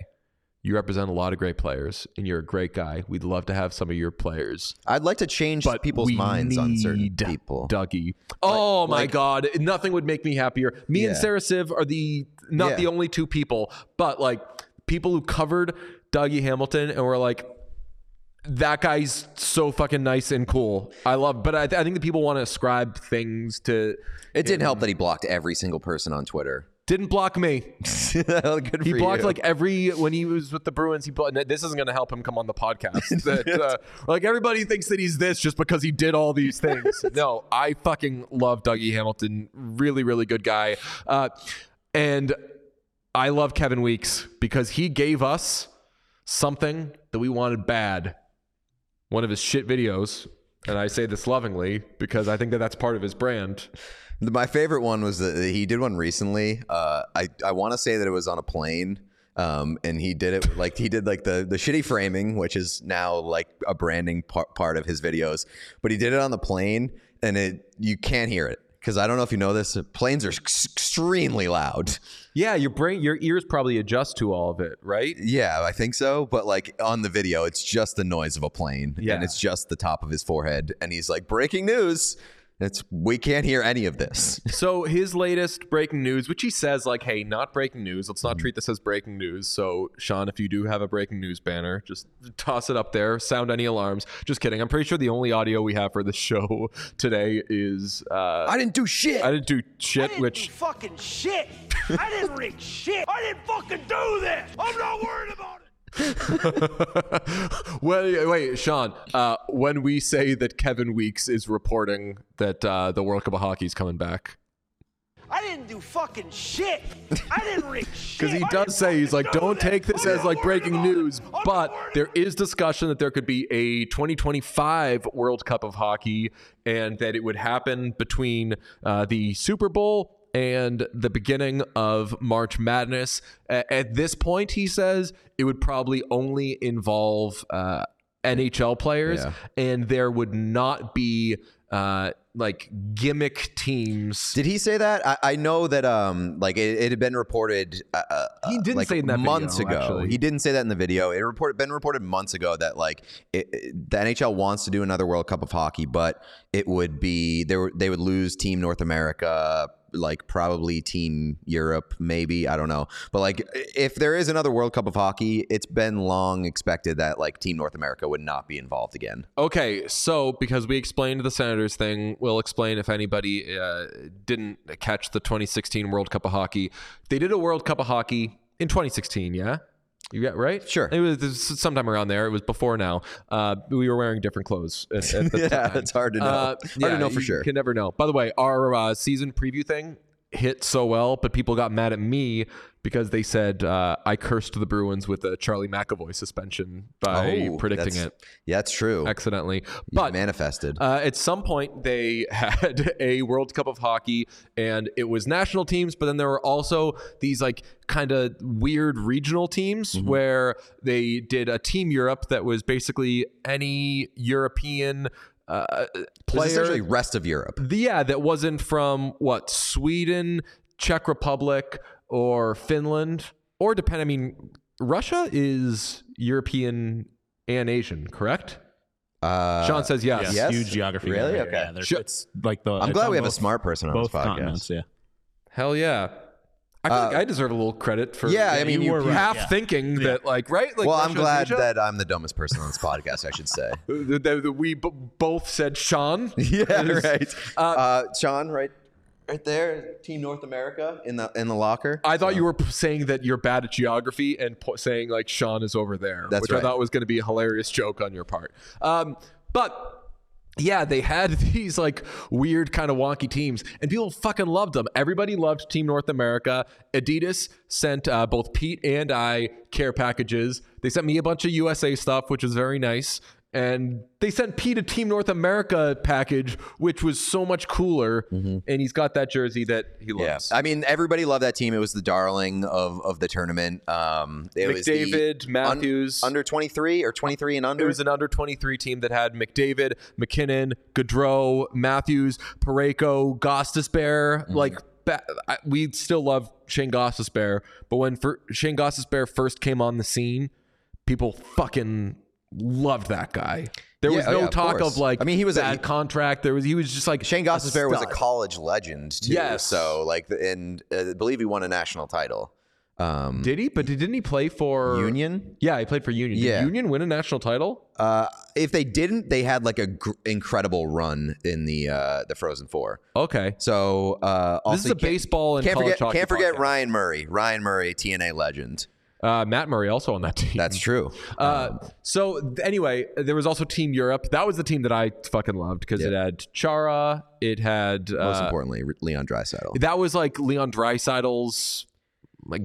you represent a lot of great players, and you're a great guy. We'd love to have some of your players, I'd like to change but people's we minds on certain need people Dougie. Oh my like- God, nothing would make me happier. Me and Yeah. Sarah Siv are the not Yeah. the only two people, but like people who covered Dougie Hamilton and we're like." That guy's so fucking nice and cool. I love, but I, I think the people want to ascribe things to. It didn't help that he blocked every single person on Twitter. Didn't block me. Good He blocked you. like every when he was with the Bruins. He blocked, this isn't going to help him come on the podcast. That, uh, like everybody thinks that he's this just because he did all these things. no, I fucking love Dougie Hamilton. Really, really good guy. Uh, and I love Kevin Weekes because he gave us something that we wanted bad. One of his shit videos, and I say this lovingly because I think that that's part of his brand. My favorite one was that he did one recently. Uh, I I want to say that it was on a plane, um, and he did it like he did like the the shitty framing, which is now like a branding part part of his videos. But he did it on the plane, and it you can't hear it because I don't know if you know this. Uh, planes are ex- extremely loud. Yeah, your brain, your ears probably adjust to all of it, right? Yeah, I think so. But like on the video, it's just the noise of a plane, Yeah. and it's just the top of his forehead, and he's like, "Breaking news." It's we can't hear any of this. So his latest breaking news, which he says like, "Hey, not breaking news. Let's Mm-hmm. not treat this as breaking news." So Sean, if you do have a breaking news banner, just toss it up there. Sound any alarms? Just kidding. I'm pretty sure the only audio we have for the show today is uh, I didn't do shit. I didn't do I shit, didn't which do fucking shit. I didn't rig shit. I didn't fucking do this. I'm not worried about it. well, wait, Sean. Uh, when we say that Kevin Weekes is reporting that uh, the World Cup of Hockey is coming back, I didn't do fucking shit. I didn't rig shit. Because he does say he's like, do don't take this as like breaking news. But there is discussion that there could be a 2025 World Cup of Hockey and that it would happen between uh, the Super Bowl and the beginning of March Madness. At this point, he says it would probably only involve uh, NHL players, Yeah. and there would not be uh, like gimmick teams. Did he say that? I, I know that um like it, it had been reported. Uh, uh, He didn't like say that video, months ago. actually. He didn't say that in the video. It reported been reported months ago that like it, it- the NHL wants to do another World Cup of hockey, but it would be they were they would lose Team North America, like probably Team Europe, maybe I don't know. But like if there is another World Cup of hockey, it's been long expected that like Team North America would not be involved again. Okay, so because we explained the Senators thing, we'll explain if anybody uh, didn't catch the 2016 World Cup of Hockey. They did a World Cup of Hockey in 2016, yeah? You got right? Sure. It was, it was sometime around there. It was before now. Uh, we were wearing different clothes at, at the Yeah, time. it's hard to know. Hard to know for you sure. Can never know. By the way, our uh, season preview thing hit so well, but people got mad at me because they said uh, I cursed the Bruins with a Charlie McAvoy suspension by Oh, predicting it Yeah, that's true. accidentally. You But manifested. uh, at some point, they had a World Cup of Hockey, and it was national teams, but then there were also these like kind of weird regional teams Mm-hmm. where they did a Team Europe that was basically any European uh, It player. essentially rest of Europe. The- yeah, that wasn't from what Sweden, Czech Republic, or Finland, or depend. I mean, Russia is European and Asian, correct? Uh, Sean says yes. Yes, Yes? huge geography. Really? there. Okay. Yeah, there's- Sure. it's like the. I'm glad we have a smart person on both this podcast. continents. Yeah. Hell yeah. I feel like I deserve a little credit for Uh, Yeah, I mean, you you, were you- right. half Yeah. thinking that, like, right? Like well, I'm glad Asia? that I'm the dumbest person on this podcast. I should say. that, that we b- both said Sean. yeah, Is- right. Uh, Sean, right, right there, Team North America in the in the locker. I thought you were saying that you're bad at geography and po- saying like Sean is over there, That's which right. I thought was going to be a hilarious joke on your part. Um, but yeah, they had these like weird kind of wonky teams, and people fucking loved them. Everybody loved Team North America. Adidas sent uh, both Pete and I care packages. They sent me a bunch of USA stuff, which was very nice. And they sent Pete a Team North America package, which was so much cooler. And he's got that jersey that he Yeah, loves. I mean, everybody loved that team. It was the darling of, of the tournament. Um, it was McDavid, un- Matthews. under 23 or 23 and under. It was an under 23 team that had McDavid, MacKinnon, Gaudreau, Matthews, Parayko, Gostisbehere. Mm-hmm. Like, we still love Shane Gostisbehere, but when fir- Shane Gostisbehere first came on the scene, people fucking loved that guy. There was Yeah, oh no yeah, talk course. of like I mean, he was a- bad he- contract. There was he was just like Shane Gostisbehere was a college legend too. Yes. So like, and uh, I believe he won a national title. Um, Did he? But didn't he play for Union? Yeah, he played for Union. Yeah. Did Union win a national title? Uh, if they didn't, they had like a gr- incredible run in the uh, the Frozen Four. Okay. So uh, This is a baseball and can't college forget can't forget podcast. Ryan Murray. Ryan Murray, TNA legend. Uh, Matt Murray also on that team. That's true. Uh, so th- anyway, there was also Team Europe. That was the team that I fucking loved because it had Chara. It had Most uh, importantly, Leon Draisaitl. that was like Leon Draisaitl's like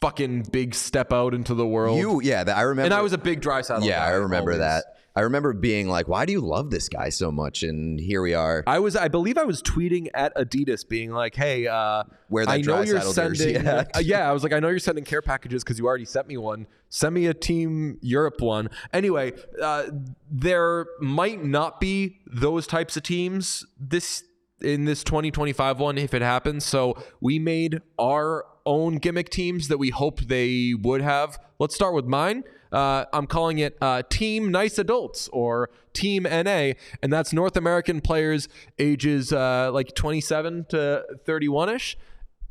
fucking big step out into the world. You, yeah, that, I remember. and I was a big Draisaitl. yeah, I remember always. that. I remember being like, "Why do you love this guy so much?" And here we are. I was, I believe, I was tweeting at Adidas, being like, "Hey, uh, that I know you're sending, at." uh, yeah, I was like, I know you're sending care packages because you already sent me one. Send me a Team Europe one. Anyway, uh, there might not be those types of teams this in this 2025 one if it happens. So we made our own gimmick teams that we hope they would have. Let's start with mine. Uh, I'm calling it uh, Team Nice Adults or Team NA, and that's North American players ages uh, like 27 to 31 ish.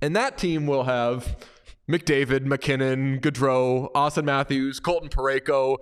And that team will have McDavid, MacKinnon, Gaudreau, Austin Matthews, Colton Parayko,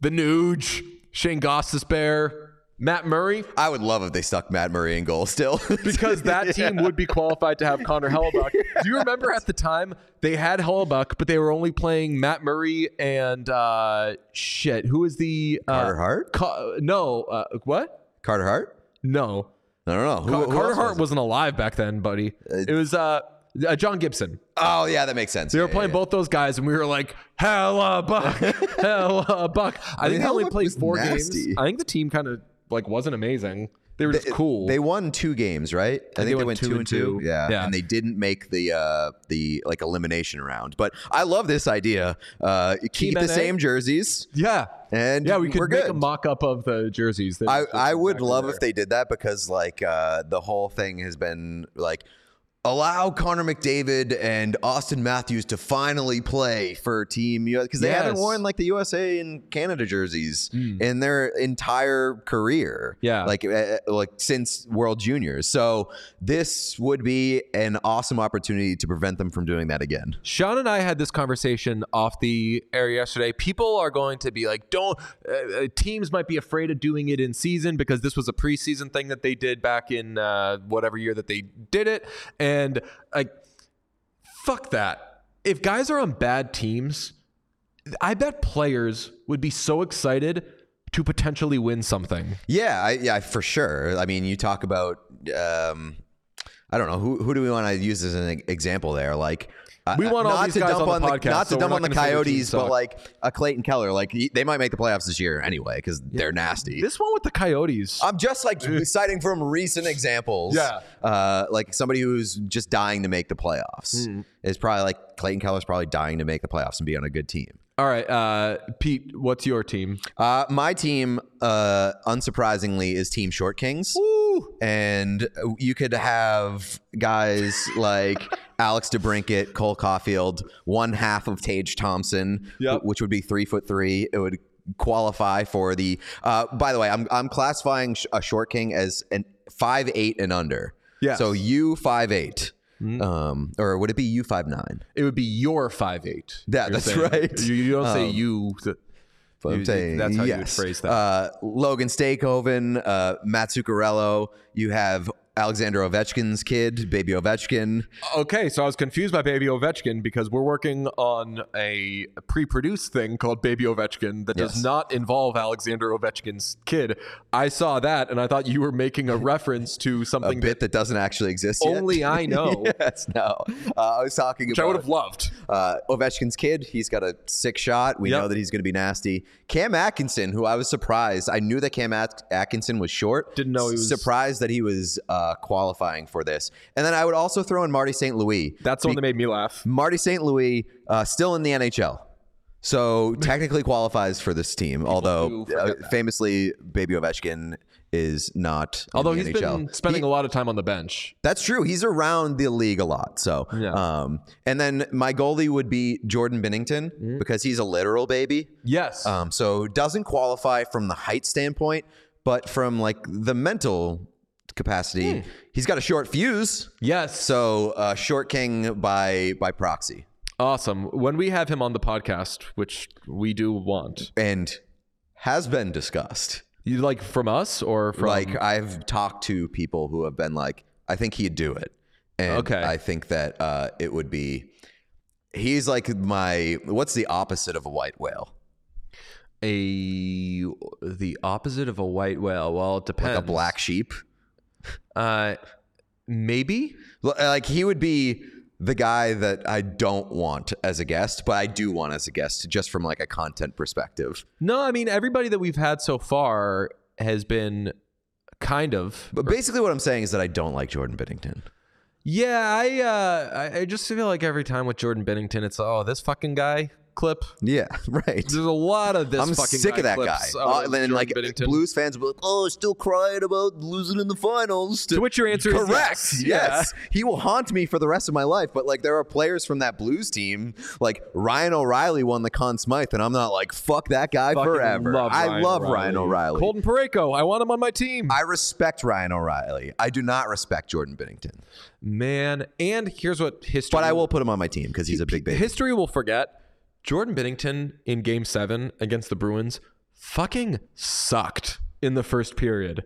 the Nuge, Shane Gostisbehere, Matt Murray, I would love if they stuck Matt Murray in goal still. because that team would be qualified to have Connor Hellebuyck. Do you remember at the time they had Hellebuyck, but they were only playing Matt Murray and uh, shit. Who is the uh, Carter Hart? Ca- no, uh, what? Carter Hart? No, I don't know. Who, Ca- who Carter Hart was wasn't alive back then, buddy. it was uh, uh, John Gibson. Oh yeah, that makes sense. They were playing yeah, both those guys, and we were like, "Hella buck, hella buck." I, mean, think they only played four nasty. games. I think the team kind of like wasn't amazing. They were just cool. They won two games, right? I think they went two, and two. Yeah. Yeah. and they didn't make the uh, the like elimination round. But I love this idea. Uh, keep the NA? same jerseys, yeah. and Yeah, we could we're make good. a mock-up of the jerseys. I, I would love there. if they did that because like uh, the whole thing has been like allow Connor McDavid and Austin Matthews to finally play for Team US because they haven't worn like the USA and Canada jerseys in their entire career. Yeah. like uh, like since World Juniors. So this would be an awesome opportunity to prevent them from doing that again. Sean and I had this conversation off the air yesterday. People are going to be like, don't, uh, teams might be afraid of doing it in season because this was a preseason thing that they did back in uh, whatever year that they did it. And like, fuck that. If guys are on bad teams, I bet players would be so excited to potentially win something. Yeah, I, yeah, for sure. I mean, you talk about, um, I don't know who who do we want to use as an example there? Like, We want all these to guys dump on the the podcast, not to so dump not on the gonna say their team Coyotes, but like a Clayton Keller, like he- they might make the playoffs this year anyway because they're nasty. This one with the Coyotes. I'm just like citing from recent examples. Yeah. Uh, like somebody who's just dying to make the playoffs Hmm. is probably like Clayton Keller's probably dying to make the playoffs and be on a good team. All right, uh, Pete, what's your team? Uh, my team, uh, unsurprisingly, is Team Short Kings. And you could have guys like Alex DeBrincat, Cole Caufield, one half of Tage Thompson, Yep. wh- which would be three foot three. It would qualify for the. Uh, by the way, I'm I'm classifying sh- a Short King as an five eight and under. Yes. So you five eight. Um, or would it be you five nine? It would be your five eight. Yeah, that's right. You, you don't say Um, you. th- But I'm saying that's how you would phrase that. Uh, Logan Stankoven, uh, Matt Zuccarello. You have Alexander Ovechkin's kid, baby Ovechkin. Okay, so I was confused by Baby Ovechkin because we're working on a pre-produced thing called Baby Ovechkin that does Yes. not involve Alexander Ovechkin's kid. I saw that and I thought you were making a reference to something. A bit that doesn't actually exist yet. only I know, yes, no. Uh, I was talking which I would have loved. uh, Ovechkin's kid. He's got a sick shot. We Yep. know that he's going to be nasty. Cam Atkinson, who I was surprised. I knew that Cam At- Atkinson was short. Didn't know he was- surprised that he was uh, qualifying for this. And then I would also throw in Marty St. Louis. That's the one that made me laugh. Marty St. Louis uh, still in the NHL. So technically qualifies for this team, although uh, famously Baby Ovechkin is not. in Although the he's NHL. been spending He- a lot of time on the bench. that's true. He's around the league a lot. So, Yeah. um, and then my goalie would be Jordan Binnington Mm-hmm. because he's a literal baby. Yes. Um, so doesn't qualify from the height standpoint, but from like the mental capacity, Hmm. he's got a short fuse. yes. So uh, short king by by proxy, awesome. When we have him on the podcast, which we do want, and has been discussed. you like from us or from like I've talked to people who have been like, I think he'd do it, and Okay. I think that uh, it would be. He's like my. What's the opposite of a white whale? a the opposite of a white whale? Well, it depends. Like a black sheep. Uh, maybe. Like he would be the guy that I don't want as a guest, but I do want as a guest, just from like a content perspective. No, I mean everybody that we've had so far has been kind of. But basically, what I'm saying is that I don't like Jordan Binnington. Yeah, I uh, I, I just feel like every time with Jordan Binnington, it's oh this fucking guy clip. Yeah, right. There's a lot of this. I'm sick of that guy. clips Uh, and like. Blues fans will be like, "Oh, still crying about losing in the finals." To which your answer is correct. yes. Yes, he will haunt me for the rest of my life. But like, there are players from that Blues team, like Ryan O'Reilly won the Conn Smythe, and I'm not like, "Fuck that guy Fucking forever." love I Ryan love Ryan O'Reilly. Colton Parayko, I want him on my team. I respect Ryan O'Reilly. I do not respect Jordan Binnington, Man, and here's what history. but I will put him on my team because he's a big baby. History will forget. Jordan Binnington in Game Seven against the Bruins fucking sucked in the first period.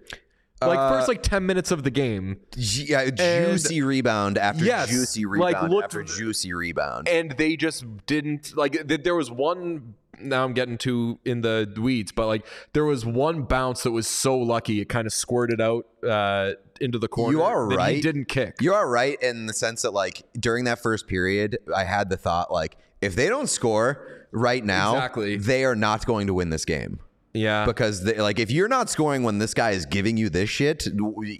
Like Uh, first like ten minutes of the game, yeah, juicy rebound after Yes, juicy like, rebound looked- after juicy rebound. and they just didn't like. th- There was one. Now I'm getting to in the weeds, but like there was one bounce that was so lucky it kind of squirted out uh, into the corner. You are that He right. didn't kick. You are right in the sense that like during that first period, I had the thought like if they don't score right now, Exactly. they are not going to win this game. Yeah. because they, like if you're not scoring when this guy is giving you this shit,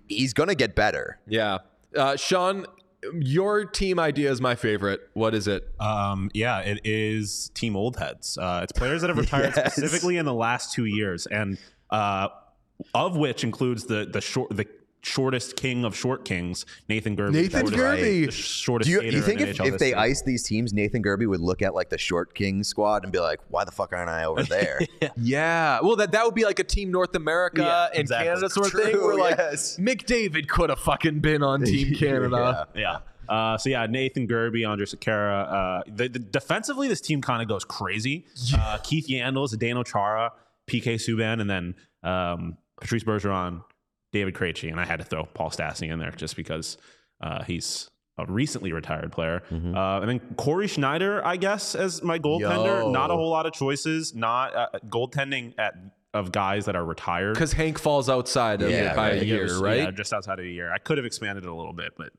he's gonna get better. Yeah. Uh, Sean, your team idea is my favorite. What is it? Um, yeah, it is Team Old Heads. Uh, it's players that have retired Yes. specifically in the last two years, and uh, of which includes the the short the shortest king of short kings, Nathan Gerbe. Nathan Shortest- Gerbe. the shortest. Do you, you think in if, NHL if they history. ice these teams, Nathan Gerbe would look at like the short king squad and be like, "Why the fuck aren't I over there?" Yeah. Well, that that would be like a Team North America Yeah, and exactly. Canada sort of thing. True, Where like yes. McDavid could have fucking been on Team Canada. Yeah. Uh, so yeah, Nathan Gerbe, Andre Sekera. Uh, the, the, defensively, this team kind of goes crazy. Uh, Keith Yandles, Zdeno Chara, PK Subban, and then um, Patrice Bergeron, David Krejci, and I had to throw Paul Stastny in there just because uh, he's a recently retired player. Mm-hmm. Uh, and then Cory Schneider, I guess, as my goaltender. Yo. Not a whole lot of choices. Not uh, goaltending at of guys that are retired. Because Hank falls outside of Yeah, it by right. a year, was- right? Yeah, just outside of a year. I could have expanded it a little bit, but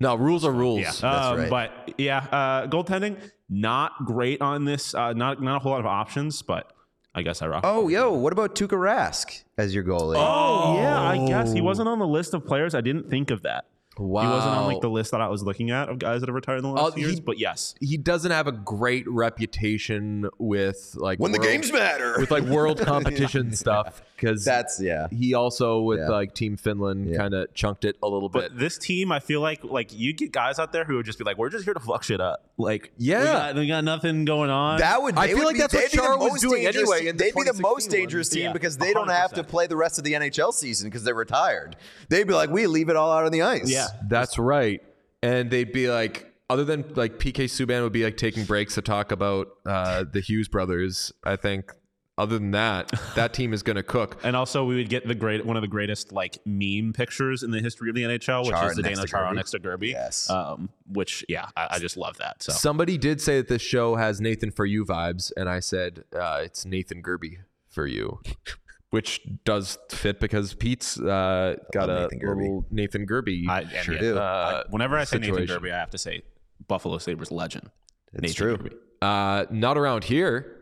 no, rules are rules. yeah, That's um, right. but yeah, uh, goaltending not great on this. Uh, not not a whole lot of options, but I guess I rock. oh, yo, what about Tuukka Rask as your goalie? Oh, yeah, I guess he oh. wasn't on the list of players. I didn't think of that. Wow. He wasn't on like the list that I was looking at of guys that have retired in the last Oh, few years. he- But yes, He doesn't have a great reputation with like when the games matter. with like world competition stuff because That's yeah. he also with Yeah. like Team Finland Yeah. kind of chunked it a little bit. but this team, I feel like like you get guys out there who would just be like, "We're just here to fuck shit up." Like, Yeah. we got, we got nothing going on. That would. I feel would like be- that's what they'd the Chara was most doing dangerous anyway team- in the They'd be the most dangerous team Yeah, because they don't have to play the rest of the NHL season because they're retired. They'd be like, we leave it all out on the ice. yeah, That's right. And they'd be like, other than like PK Subban would be like taking breaks to talk about uh, the Hughes brothers. I think. Other than that, that team is going to cook. And also, we would get the great one of the greatest like meme pictures in the history of the NHL, which Chara is the Dana to Chara Gerbe. next to Gerbe. Yes. Um, which yeah, I, I just love that. So Somebody did say that this show has Nathan for you vibes, and I said uh, it's Nathan Gerbe for you, which does fit because Pete's uh, got a Nathan Gerbe. little Nathan Gerbe. I Sure yeah, do. I- whenever I say Nathan situation. Gerbe, I have to say Buffalo Sabres legend. It's Nathan true. Gerbe. uh, not around here.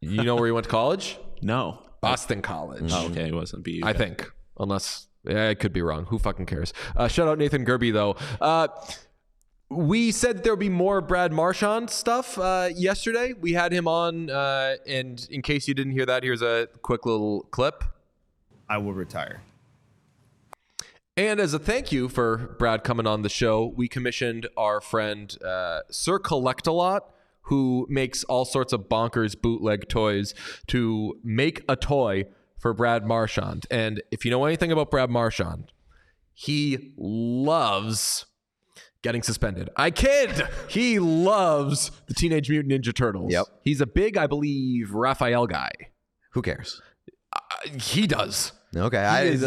You know where he went to college? No. Boston College. Oh, okay, it wasn't BU. I think, unless yeah, I could be wrong. Who fucking cares? Uh, shout out Nathan Gerbe though. Uh, we said there would be more Brad Marchand stuff uh, yesterday. We had him on, uh, and in case you didn't hear that, here's a quick little clip. I will retire. And as a thank you for Brad coming on the show, we commissioned our friend uh, Sir Collect a Lot, who makes all sorts of bonkers bootleg toys, to make a toy for Brad Marchand. And if you know anything about Brad Marchand, he loves getting suspended. I kid. He loves the Teenage Mutant Ninja Turtles. Yep. He's a big, I believe, Raphael guy. Who cares? Uh, he does. Okay, I, is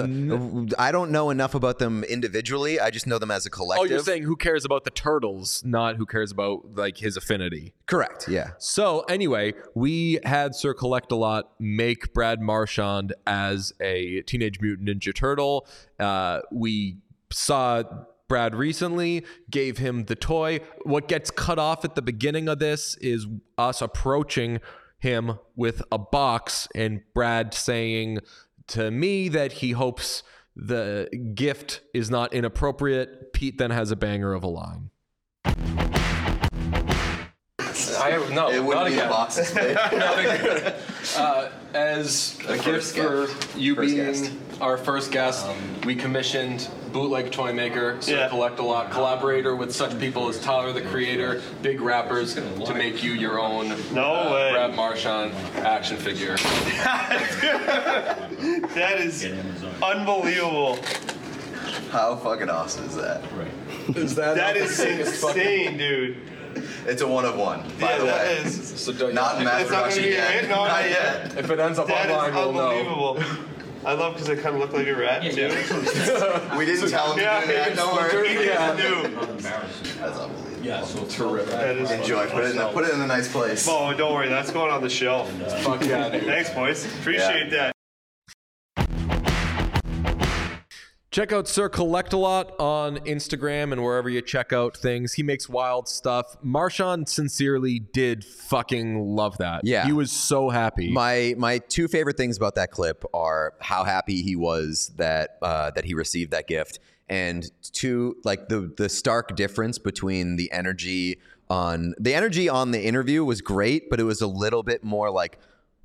I don't know enough about them individually. I just know them as a collective. Oh, you're saying who cares about the turtles, not who cares about like his affinity. correct? Yeah. So anyway, we had Sir Collect a Lot make Brad Marchand as a Teenage Mutant Ninja Turtle. Uh, we saw Brad recently, gave him the toy. What gets cut off at the beginning of this is us approaching him with a box and Brad saying to me that he hopes the gift is not inappropriate. Pete then has a banger of a line. I have no, not again. boxes. Uh, as a gift first for gift. you First being guest. our first guest, we commissioned Bootleg Toy Maker, Sir Collect a Lot, collaborator with such people as Tyler the Creator, big rappers, to make you your own No uh, way. Brad Marchand action figure. That is unbelievable. How fucking awesome is that? Is that That is insane, dude. It's a one of one. By Yeah, the that way, is. So don't not in mass It's production be yet. hit? No, not not yet. If it ends up That is online, we'll know. unbelievable. I love because it kind of looked like a rat too. We didn't tell him Yeah, to do that. Don't worry. he just knew. That's unbelievable. Yeah, so Terrific. That is. Enjoy. Put it in. A, put it in a nice place. Oh, don't worry, that's going on the shelf. Uh, Fuck yeah, dude. Thanks, boys. Appreciate that. Check out Sir Collect a Lot on Instagram and wherever you check out things. He makes wild stuff. Marchand sincerely did fucking love that. Yeah. He was so happy. My my two favorite things about that clip are how happy he was that uh, that he received that gift, and two like the the stark difference between the energy on the energy on the interview was great, but it was a little bit more like.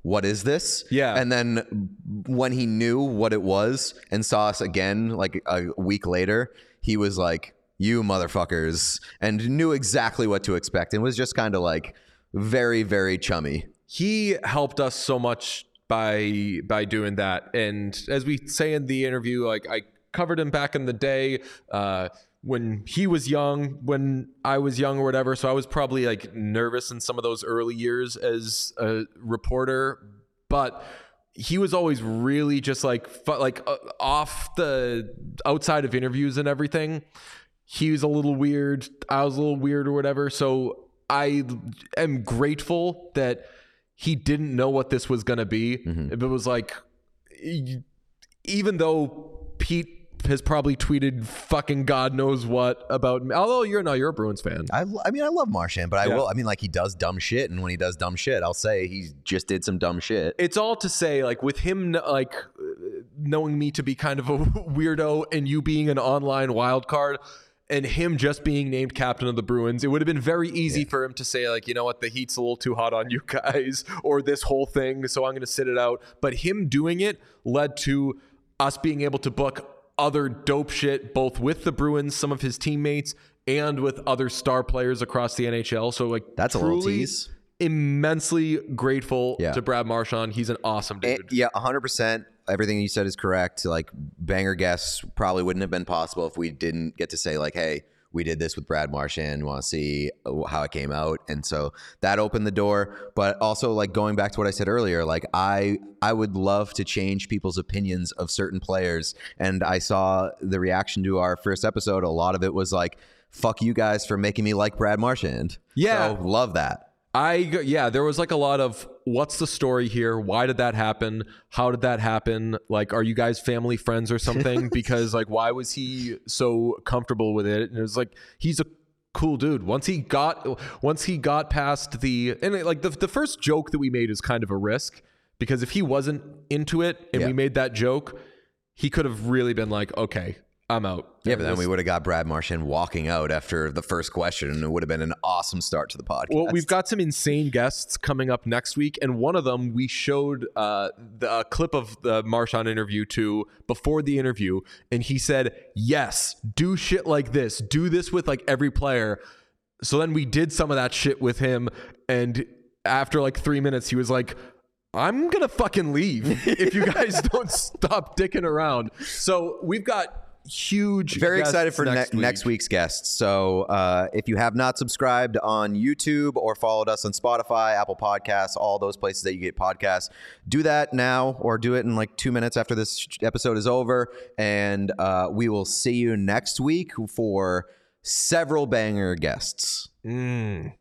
What is this? Yeah. And then when he knew what it was and saw us again like a week later, he was like, "You motherfuckers," and knew exactly what to expect, and was just kind of like very, very chummy. he helped us so much by by doing that and as we say in the interview like i covered him back in the day uh when he was young when i was young or whatever. So i was probably like nervous in some of those early years as a reporter. But he was always really just like like uh, off the outside of interviews and everything. He was a little weird. I was a little weird or whatever. So i am grateful that he didn't know what this was going to be it was like even though pete has probably tweeted fucking god knows what about me although you're no you're a bruins fan I, I mean, I love Marchand, but I Yeah. will. I mean, like he does dumb shit, and when he does dumb shit, I'll say he just did some dumb shit. it's all to say like with him like uh, knowing me to be kind of a weirdo and you being an online wild card and him just being named captain of the Bruins, it would have been very easy for him to say like, you know what, the heat's a little too hot on you guys or this whole thing, so I'm going to sit it out. But him doing it led to us being able to book other dope shit both with the Bruins, some of his teammates and with other star players across the NHL. So like That's a little truly tease. immensely grateful Yeah. to Brad Marchand. He's an awesome dude. And- yeah, hundred percent. Everything you said is correct. Like banger guests probably wouldn't have been possible if we didn't get to say like, "Hey, we did this with Brad Marchand. Want to see uh, how it came out?" And so that opened the door. But also, like going back to what I said earlier, like I I would love to change people's opinions of certain players. And I saw the reaction to our first episode. A lot of it was like, "Fuck you guys for making me like Brad Marchand." Yeah. so, love that. I yeah, there was like a lot of what's the story here? Why did that happen? How did that happen? Like, are you guys family friends or something? because like, why was he so comfortable with it? And it was like he's a cool dude. Once he got once he got past the and like the the first joke that we made is kind of a risk because if he wasn't into it and Yeah. we made that joke, he could have really been like, okay, I'm out. Yeah, but then we would have got Brad Marchand walking out after the first question, and it would have been an awesome start to the podcast. Well, we've got some insane guests coming up next week, and one of them we showed uh, the a clip of the Marchand interview to before the interview, and he said, "Yes, do shit like this, do this with like every player." So then we did some of that shit with him, and after like three minutes, he was like. I'm gonna fucking leave if you guys don't stop dicking around. So we've got huge. very excited for next ne- week. next week's guests. So uh, if you have not subscribed on YouTube or followed us on Spotify, Apple Podcasts, all those places that you get podcasts, do that now or do it in like two minutes after this episode is over, and uh, we will see you next week for several banger guests. Mm.